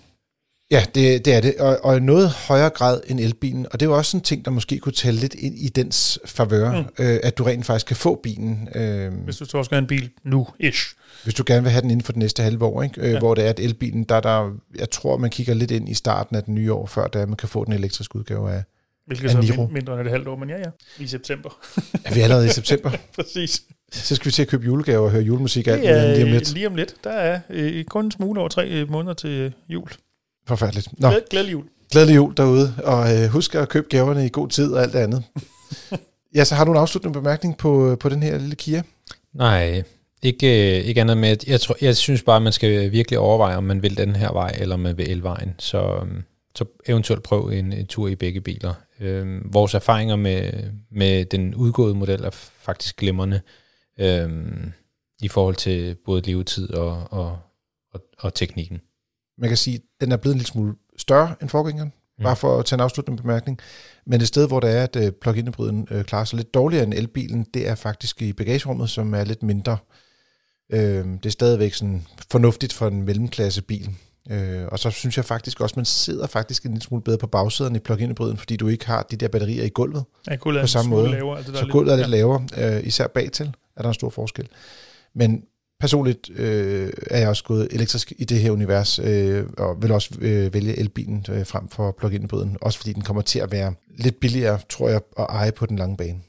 S1: Ja, det, det er det, og, og i noget højere grad end elbilen. Og det er jo også en ting, der måske kunne tale lidt ind i dens favør, mm. øh, at du rent faktisk kan få bilen.
S3: Øh, hvis du så også skal have en bil nu-ish.
S1: Hvis du gerne vil have den inden for det næste halve år, ikke? Øh, ja. hvor det er, at elbilen, der, der, jeg tror, man kigger lidt ind i starten af den nye år, før der man kan få den elektriske udgave af
S3: Hvilket så er mindre end et halvt år, men ja, ja, i september.
S1: er vi allerede i september?
S3: Præcis.
S1: Så skal vi til at købe julegaver og høre julemusik alt
S3: lige om lidt. Lige om lidt. Der er øh, kun en smule over tre øh, måneder til øh, jul.
S1: Forfærdeligt. Nå.
S3: Glædelig jul.
S1: Glædelig jul derude, og øh, husk at købe gaverne i god tid og alt det andet. ja, så har du en afsluttende bemærkning på, på den her lille Kia?
S2: Nej, ikke, ikke andet med, jeg, tror, jeg synes bare, at man skal virkelig overveje, om man vil den her vej, eller om man vil elvejen. Så, øhm, så eventuelt prøv en, en tur i begge biler. Øhm, vores erfaringer med, med den udgåede model er faktisk glimrende øhm, i forhold til både levetid og, og, og, og teknikken
S1: man kan sige, den er blevet en lille smule større end forgængeren, mm. bare for at tage en afsluttende bemærkning. Men det sted, hvor der er, at uh, plug-in hybriden uh, klarer sig lidt dårligere end elbilen, det er faktisk i bagagerummet, som er lidt mindre. Uh, det er stadigvæk sådan fornuftigt for en mellemklasse bil. Uh, og så synes jeg faktisk også, at man sidder faktisk en lille smule bedre på bagsæderne i plug-in hybriden, fordi du ikke har de der batterier i gulvet
S3: ja, gulvet på samme måde. Lavere,
S1: altså så gulvet er lidt ja. lavere, især bagtil er der en stor forskel. Men personligt øh, er jeg også gået elektrisk i det her univers, øh, og vil også øh, vælge elbilen øh, frem for plug-in hybriden, også fordi den kommer til at være lidt billigere, tror jeg, at eje på den lange bane.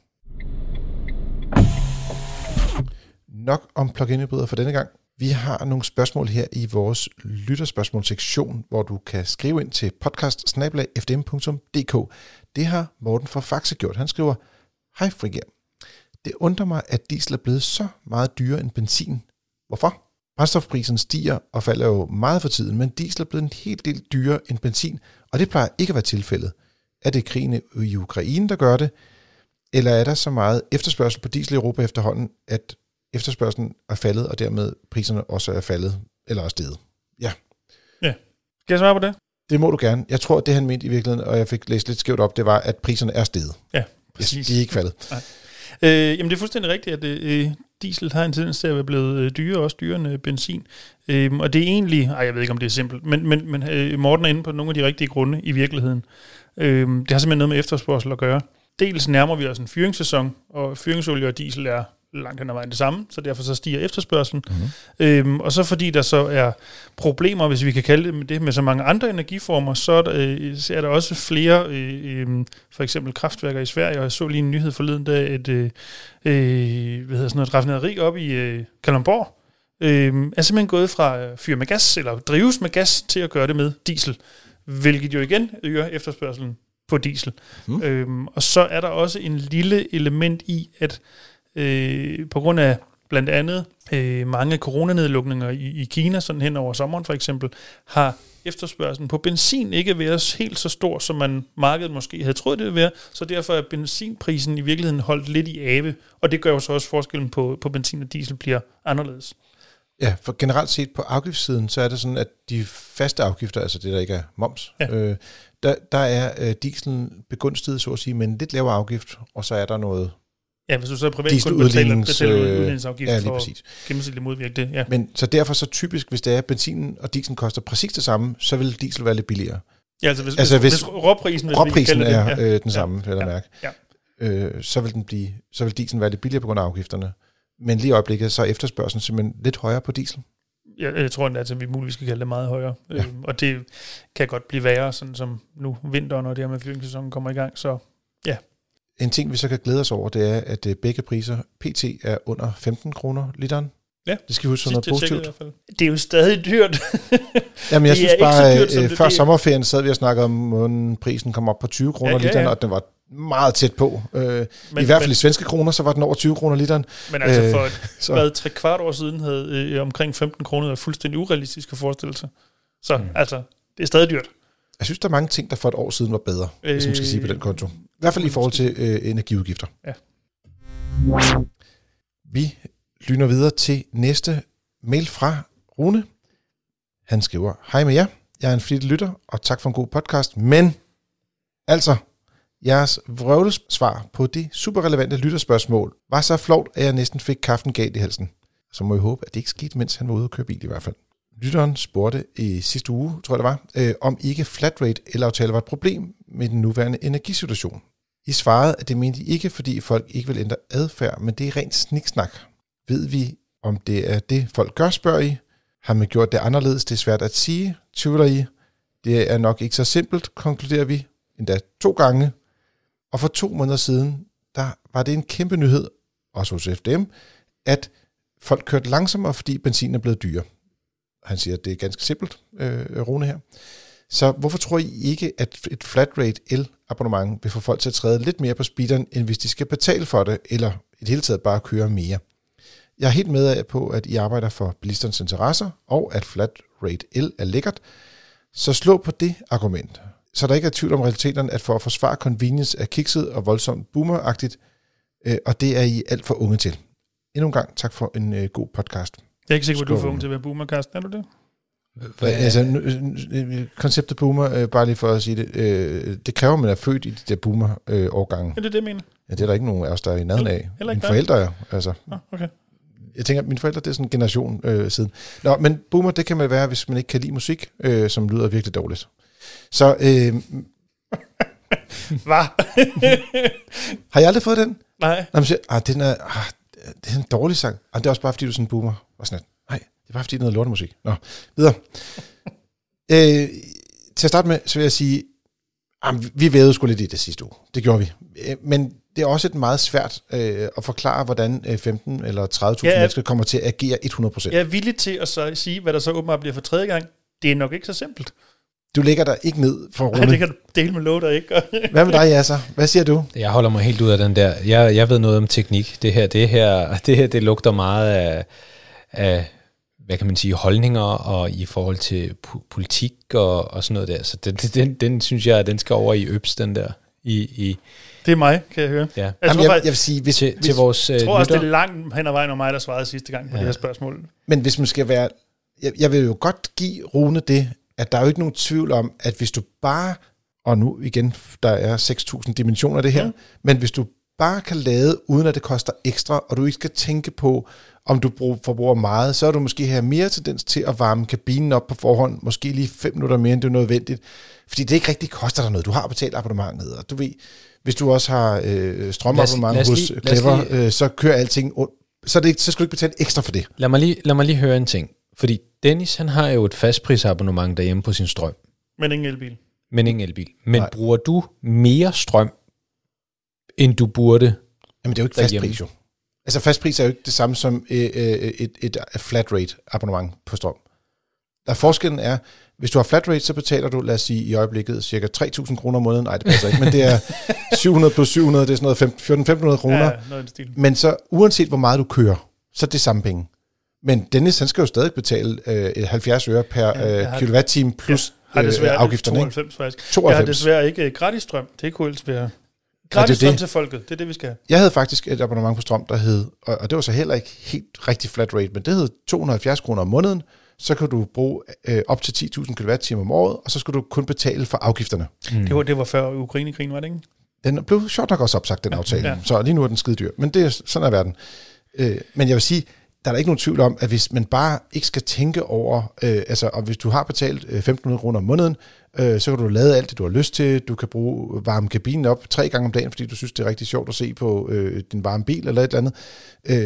S1: Nok om plug-in hybrider for denne gang. Vi har nogle spørgsmål her i vores lytterspørgsmålsektion, hvor du kan skrive ind til podcast Det har Morten fra Faxe gjort. Han skriver, Hej Frigær. Det undrer mig, at diesel er blevet så meget dyrere end benzin, Hvorfor? Brændstofprisen stiger og falder jo meget for tiden, men diesel er blevet en helt del dyrere end benzin, og det plejer ikke at være tilfældet. Er det krigen i Ukraine, der gør det, eller er der så meget efterspørgsel på diesel i Europa efterhånden, at efterspørgselen er faldet, og dermed priserne også er faldet, eller er steget? Ja.
S3: Ja. Skal jeg svare på det?
S1: Det må du gerne. Jeg tror, det han mente i virkeligheden, og jeg fik læst lidt skævt op, det var, at priserne er steget.
S3: Ja, præcis.
S1: De er ikke faldet.
S3: Nej. Øh, jamen det er fuldstændig rigtigt, at øh, diesel har en tendens til at være blevet øh, dyrere, også dyrere end øh, benzin. Øh, og det er egentlig, ej, jeg ved ikke om det er simpelt, men, men, men øh, Morten er inde på nogle af de rigtige grunde i virkeligheden. Øh, det har simpelthen noget med efterspørgsel at gøre. Dels nærmer vi os en fyringssæson, og fyringsolie og diesel er langt hen ad vejen det samme, så derfor så stiger efterspørgselen. Mm-hmm. Øhm, og så fordi der så er problemer, hvis vi kan kalde det med, det, med så mange andre energiformer, så er der, øh, så er der også flere, øh, øh, for eksempel kraftværker i Sverige, og jeg så lige en nyhed forleden, der et øh, øh, hvad hedder sådan noget, raffinaderi op i øh, Kalundborg, øh, er simpelthen gået fra øh, fyr med gas, eller drives med gas, til at gøre det med diesel, hvilket jo igen øger efterspørgselen på diesel. Mm. Øhm, og så er der også en lille element i, at øh, på grund af blandt andet øh, mange coronanedlukninger i, i Kina, sådan hen over sommeren for eksempel, har efterspørgselen på benzin ikke været helt så stor, som man markedet måske havde troet, det ville være, så derfor er benzinprisen i virkeligheden holdt lidt i ave, og det gør jo så også forskellen på, på benzin og diesel bliver anderledes.
S1: Ja, for generelt set på afgiftssiden, så er det sådan, at de faste afgifter, altså det der ikke er moms, ja. øh, der, der er øh, dieselen begunstiget, så at sige, med en lidt lavere afgift, og så er der noget
S3: Ja, hvis du så er privat kun betaler, betaler øh, udligningsafgift
S1: ja,
S3: for
S1: præcis.
S3: gennemsnitligt modvirke det. Ja.
S1: Men så derfor så typisk, hvis det er benzin og diesel koster præcis det samme, så vil diesel være lidt billigere.
S3: Ja, altså hvis, altså, hvis, hvis råprisen, hvis
S1: råprisen
S3: er
S1: det, ja. øh, den samme, ja. eller ja. mærke, ja. øh, så vil den blive, så vil diesel være lidt billigere på grund af afgifterne. Men lige i øjeblikket, så er efterspørgselen simpelthen lidt højere på diesel.
S3: Jeg, jeg tror endda, at vi muligvis skal kalde det meget højere. Ja. Øhm, og det kan godt blive værre, sådan som nu vinteren og det her med fyringssæsonen kommer i gang. Så
S1: en ting, vi så kan glæde os over, det er, at øh, begge priser pt. er under 15 kroner literen. Ja. Det skal vi huske som noget positivt. Fald.
S3: Det er jo stadig dyrt.
S1: Jamen, jeg synes bare, dyrt, øh, før det, sommerferien sad vi og snakkede om, at prisen kom op på 20 kroner ja, ja, ja. literen, og den var meget tæt på. Øh, men, I hvert fald men, i svenske kroner, så var den over 20 kroner literen.
S3: Men altså for øh, et, hvad, tre kvart år siden havde øh, omkring 15 kroner været fuldstændig urealistisk at forestille sig. Så mm. altså, det er stadig dyrt.
S1: Jeg synes, der er mange ting, der for et år siden var bedre, øh, hvis man skal sige på den konto. I hvert fald i forhold til øh, energiudgifter. Ja. Vi lyner videre til næste mail fra Rune. Han skriver, Hej med jer, jeg er en flittig lytter, og tak for en god podcast, men altså, jeres vrøvlesvar på de super relevante lytterspørgsmål var så flot, at jeg næsten fik kaffen galt i halsen. Så må jeg håbe, at det ikke skete, mens han var ude og køre bil i hvert fald. Lytteren spurgte i sidste uge, tror jeg det var, øh, om ikke flat rate eller aftale var et problem med den nuværende energisituation. I svarede, at det mente I ikke, fordi folk ikke vil ændre adfærd, men det er rent sniksnak. Ved vi, om det er det, folk gør, spørger I? Har man gjort det anderledes? Det er svært at sige. Tvivler I? Det er nok ikke så simpelt, konkluderer vi. Endda to gange. Og for to måneder siden, der var det en kæmpe nyhed, også hos FDM, at folk kørte langsommere, fordi benzin er blevet dyrere. Han siger, at det er ganske simpelt, øh, Rune her. Så hvorfor tror I ikke, at et flat rate el-abonnement vil få folk til at træde lidt mere på speederen, end hvis de skal betale for det, eller i det hele taget bare køre mere? Jeg er helt med af på, at I arbejder for bilisternes interesser, og at flat rate el er lækkert. Så slå på det argument. Så der ikke er tvivl om realiteterne, at for at forsvare convenience er kikset og voldsomt boomeragtigt, øh, og det er I alt for unge til. Endnu en gang tak for en øh, god podcast.
S3: Jeg er ikke sikker på, at du er for ung til at være boomercast, er du det?
S1: Hvad, altså, konceptet boomer, øh, bare lige for at sige det, øh, det kræver, at man er født i de der boomer-årgange.
S3: Øh, er det det, jeg mener?
S1: Ja, det er der ikke nogen af os, der er i nærheden af. Mine forældre er, altså.
S3: Ah, okay
S1: jeg tænker, at mine forældre, det er sådan en generation øh, siden. Nå, men boomer, det kan man være, hvis man ikke kan lide musik, øh, som lyder virkelig dårligt. Så, øh,
S3: Hvad?
S1: har jeg aldrig fået den?
S3: Nej.
S1: Når man siger, ah, den er, ah, det er en dårlig sang. Ah, det er også bare, fordi du er sådan en boomer. Og sådan, nej, det er bare, fordi det er noget lortemusik. Nå, videre. øh, til at starte med, så vil jeg sige, ah, vi vævede sgu lidt i det sidste uge. Det gjorde vi. Øh, men det er også et meget svært øh, at forklare, hvordan øh, 15 eller 30.000 ja, mennesker kommer til at agere 100%.
S3: Jeg er villig til at så sige, hvad der så åbenbart bliver for tredje gang. Det er nok ikke så simpelt.
S1: Du lægger dig ikke ned for Rune.
S3: Nej, det kan du dele med lov, der ikke
S1: Hvad med dig, Jasser? Hvad siger du?
S2: Jeg holder mig helt ud af den der. Jeg, jeg ved noget om teknik. Det her, det her, det her, det lugter meget af, af hvad kan man sige, holdninger og i forhold til politik og, og sådan noget der. Så den, den, den synes jeg, den skal over i øbs, den der. I, i,
S3: det er mig, kan jeg høre.
S2: Ja.
S1: Jeg, Jamen, jeg, jeg vil sige, hvis,
S2: til,
S1: hvis,
S2: til vores
S3: Jeg tror også, det er langt hen ad vejen og mig, der svarede sidste gang på ja. det her spørgsmål.
S1: Men hvis man skal være... Jeg, jeg vil jo godt give Rune det, at der er jo ikke nogen tvivl om, at hvis du bare... Og nu igen, der er 6.000 dimensioner af det her. Ja. Men hvis du bare kan lade, uden at det koster ekstra, og du ikke skal tænke på, om du forbruger meget, så er du måske have mere tendens til at varme kabinen op på forhånd, måske lige 5 minutter mere, end det er nødvendigt. Fordi det ikke rigtig koster dig noget. Du har betalt abonnementet, og du ved, hvis du også har øh, strømabonnement hos Clever, øh, så kører alting ondt. Så, det, så skal du ikke betale ekstra for det.
S2: Lad mig, lige, lad mig lige høre en ting. Fordi Dennis, han har jo et fastprisabonnement derhjemme på sin strøm.
S3: Men ingen elbil.
S2: Men ingen elbil. Men Nej. bruger du mere strøm, end du burde
S1: Jamen det er jo ikke fastpris jo. Altså fastpris er jo ikke det samme som øh, øh, et, et, et flat rate abonnement på strøm. Der forskellen er, hvis du har flat rate, så betaler du, lad os sige, i øjeblikket cirka 3.000 kroner om måneden. Nej, det passer ikke, men det er 700 plus 700, det er sådan noget 14-1500 kroner. Ja, noget stil. Men så uanset hvor meget du kører, så er det samme penge. Men Dennis, han skal jo stadig betale øh, 70 øre per ja, øh, kilowatt-time plus ja, har desværre, øh, afgifterne.
S3: 92 faktisk. 92. Jeg har desværre ikke gratis strøm. Det kunne ellers være gratis strøm til folket. Det er det, vi skal have.
S1: Jeg havde faktisk et abonnement på strøm, der hed, og, og det var så heller ikke helt rigtig flat rate, men det hed 270 kroner om måneden, så kan du bruge øh, op til 10.000 kWh om året, og så skal du kun betale for afgifterne.
S3: Mm. Det, var, det var før Ukraine-krigen, var det ikke?
S1: Den blev sjovt nok også opsagt, den ja, aftale. Ja. Så lige nu er den skide dyr. Men det er, sådan er verden. Øh, men jeg vil sige, der er der ikke nogen tvivl om, at hvis man bare ikke skal tænke over, øh, altså, og hvis du har betalt øh, 1.500 kroner om måneden, øh, så kan du lade alt det, du har lyst til. Du kan bruge varme kabinen op tre gange om dagen, fordi du synes, det er rigtig sjovt at se på øh, din varme bil eller et eller andet.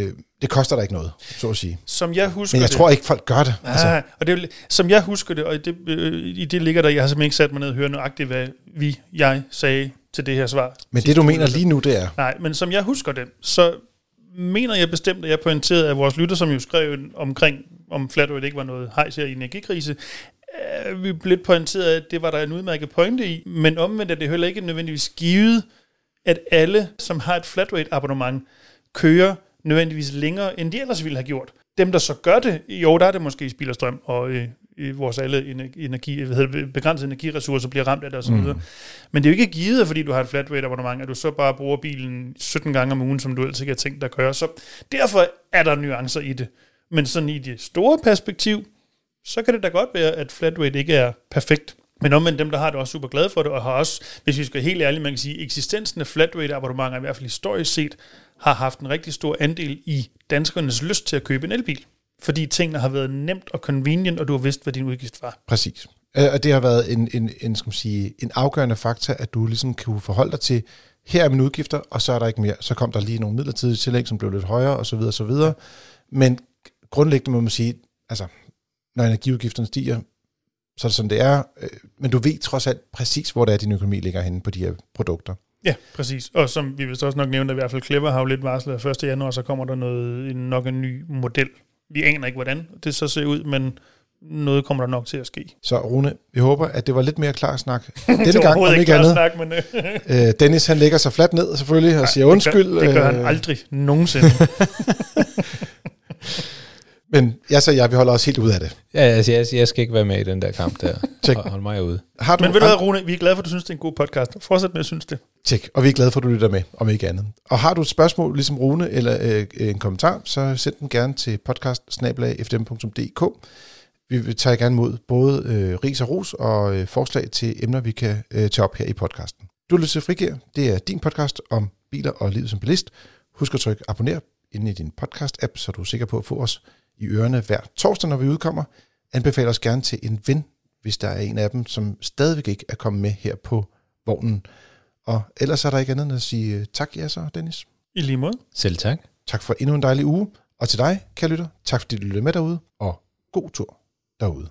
S1: Øh, det koster dig ikke noget, så at sige.
S3: Som jeg husker
S1: Men jeg det, tror ikke, folk gør det.
S3: Ah, altså. og det som jeg husker det, og det, øh, i det ligger der, jeg har simpelthen ikke sat mig ned og høre nøjagtigt, hvad vi, jeg sagde til det her svar.
S1: Men det, du mener lige nu, det er...
S3: Nej, men som jeg husker det, så mener jeg bestemt, at jeg pointerede, at vores lytter, som jo skrev omkring, om flat rate ikke var noget hejs her i energikrise, øh, vi blev lidt pointeret, at det var der en udmærket pointe i, men omvendt er det heller ikke nødvendigvis givet, at alle, som har et flat rate abonnement, kører nødvendigvis længere, end de ellers ville have gjort. Dem, der så gør det, jo, der er det måske spilder strøm, og øh, vores alle energi, hedder, begrænsede energiressourcer bliver ramt af det osv. Mm. Men det er jo ikke givet, fordi du har et flat rate abonnement, at du så bare bruger bilen 17 gange om ugen, som du altid ikke har tænkt dig at køre. Så derfor er der nuancer i det. Men sådan i det store perspektiv, så kan det da godt være, at flat rate ikke er perfekt. Men omvendt dem, der har det, også super glade for det, og har også, hvis vi skal være helt ærlige, man kan sige, eksistensen af flat rate abonnementer, i hvert fald historisk set, har haft en rigtig stor andel i danskernes lyst til at købe en elbil fordi tingene har været nemt og convenient, og du har vidst, hvad din udgift var.
S1: Præcis. Øh, og det har været en, en, en, skal man sige, en afgørende faktor, at du ligesom kan forholde dig til, her er mine udgifter, og så er der ikke mere. Så kom der lige nogle midlertidige tillæg, som blev lidt højere, og så videre, og så videre. Men grundlæggende må man sige, altså, når energiudgifterne stiger, så er det sådan, det er. Øh, men du ved trods alt præcis, hvor det er, din økonomi ligger henne på de her produkter.
S3: Ja, præcis. Og som vi vist også nok nævnte, i hvert fald Clever har jo lidt varslet, at 1. januar, så kommer der noget, nok en ny model vi aner ikke, hvordan det så ser ud, men noget kommer der nok til at ske.
S1: Så Rune, vi håber, at det var lidt mere klar snak. Denne gang, om ikke andet. Snak, men, øh, Dennis, han lægger sig fladt ned selvfølgelig og siger undskyld. Det
S3: gør, det gør han øh. aldrig nogensinde.
S1: Men jeg så jeg, vi holder os helt ud af det.
S2: Ja, altså, jeg, jeg skal ikke være med i den der kamp der. Check. Hold mig ude.
S3: Har du Men ved du hvad, Rune, vi er glade for, at du synes, det er en god podcast. Fortsæt med at synes det.
S1: Tjek, og vi er glade for, at du lytter med, om ikke andet. Og har du et spørgsmål, ligesom Rune, eller øh, en kommentar, så send den gerne til podcast Vi vil tage gerne mod både øh, ris og ros og øh, forslag til emner, vi kan øh, tage op her i podcasten. Du lytter til Frigir. Det er din podcast om biler og livet som bilist. Husk at trykke abonner inde i din podcast-app, så du er sikker på at få os i ørerne hver torsdag, når vi udkommer. Anbefal os gerne til en ven, hvis der er en af dem, som stadigvæk ikke er kommet med her på vognen. Og ellers er der ikke andet end at sige øh, tak, ja så, Dennis.
S3: I lige måde.
S2: Selv tak.
S1: Tak for endnu en dejlig uge. Og til dig, kære lytter, tak fordi du lyttede med derude, og god tur derude.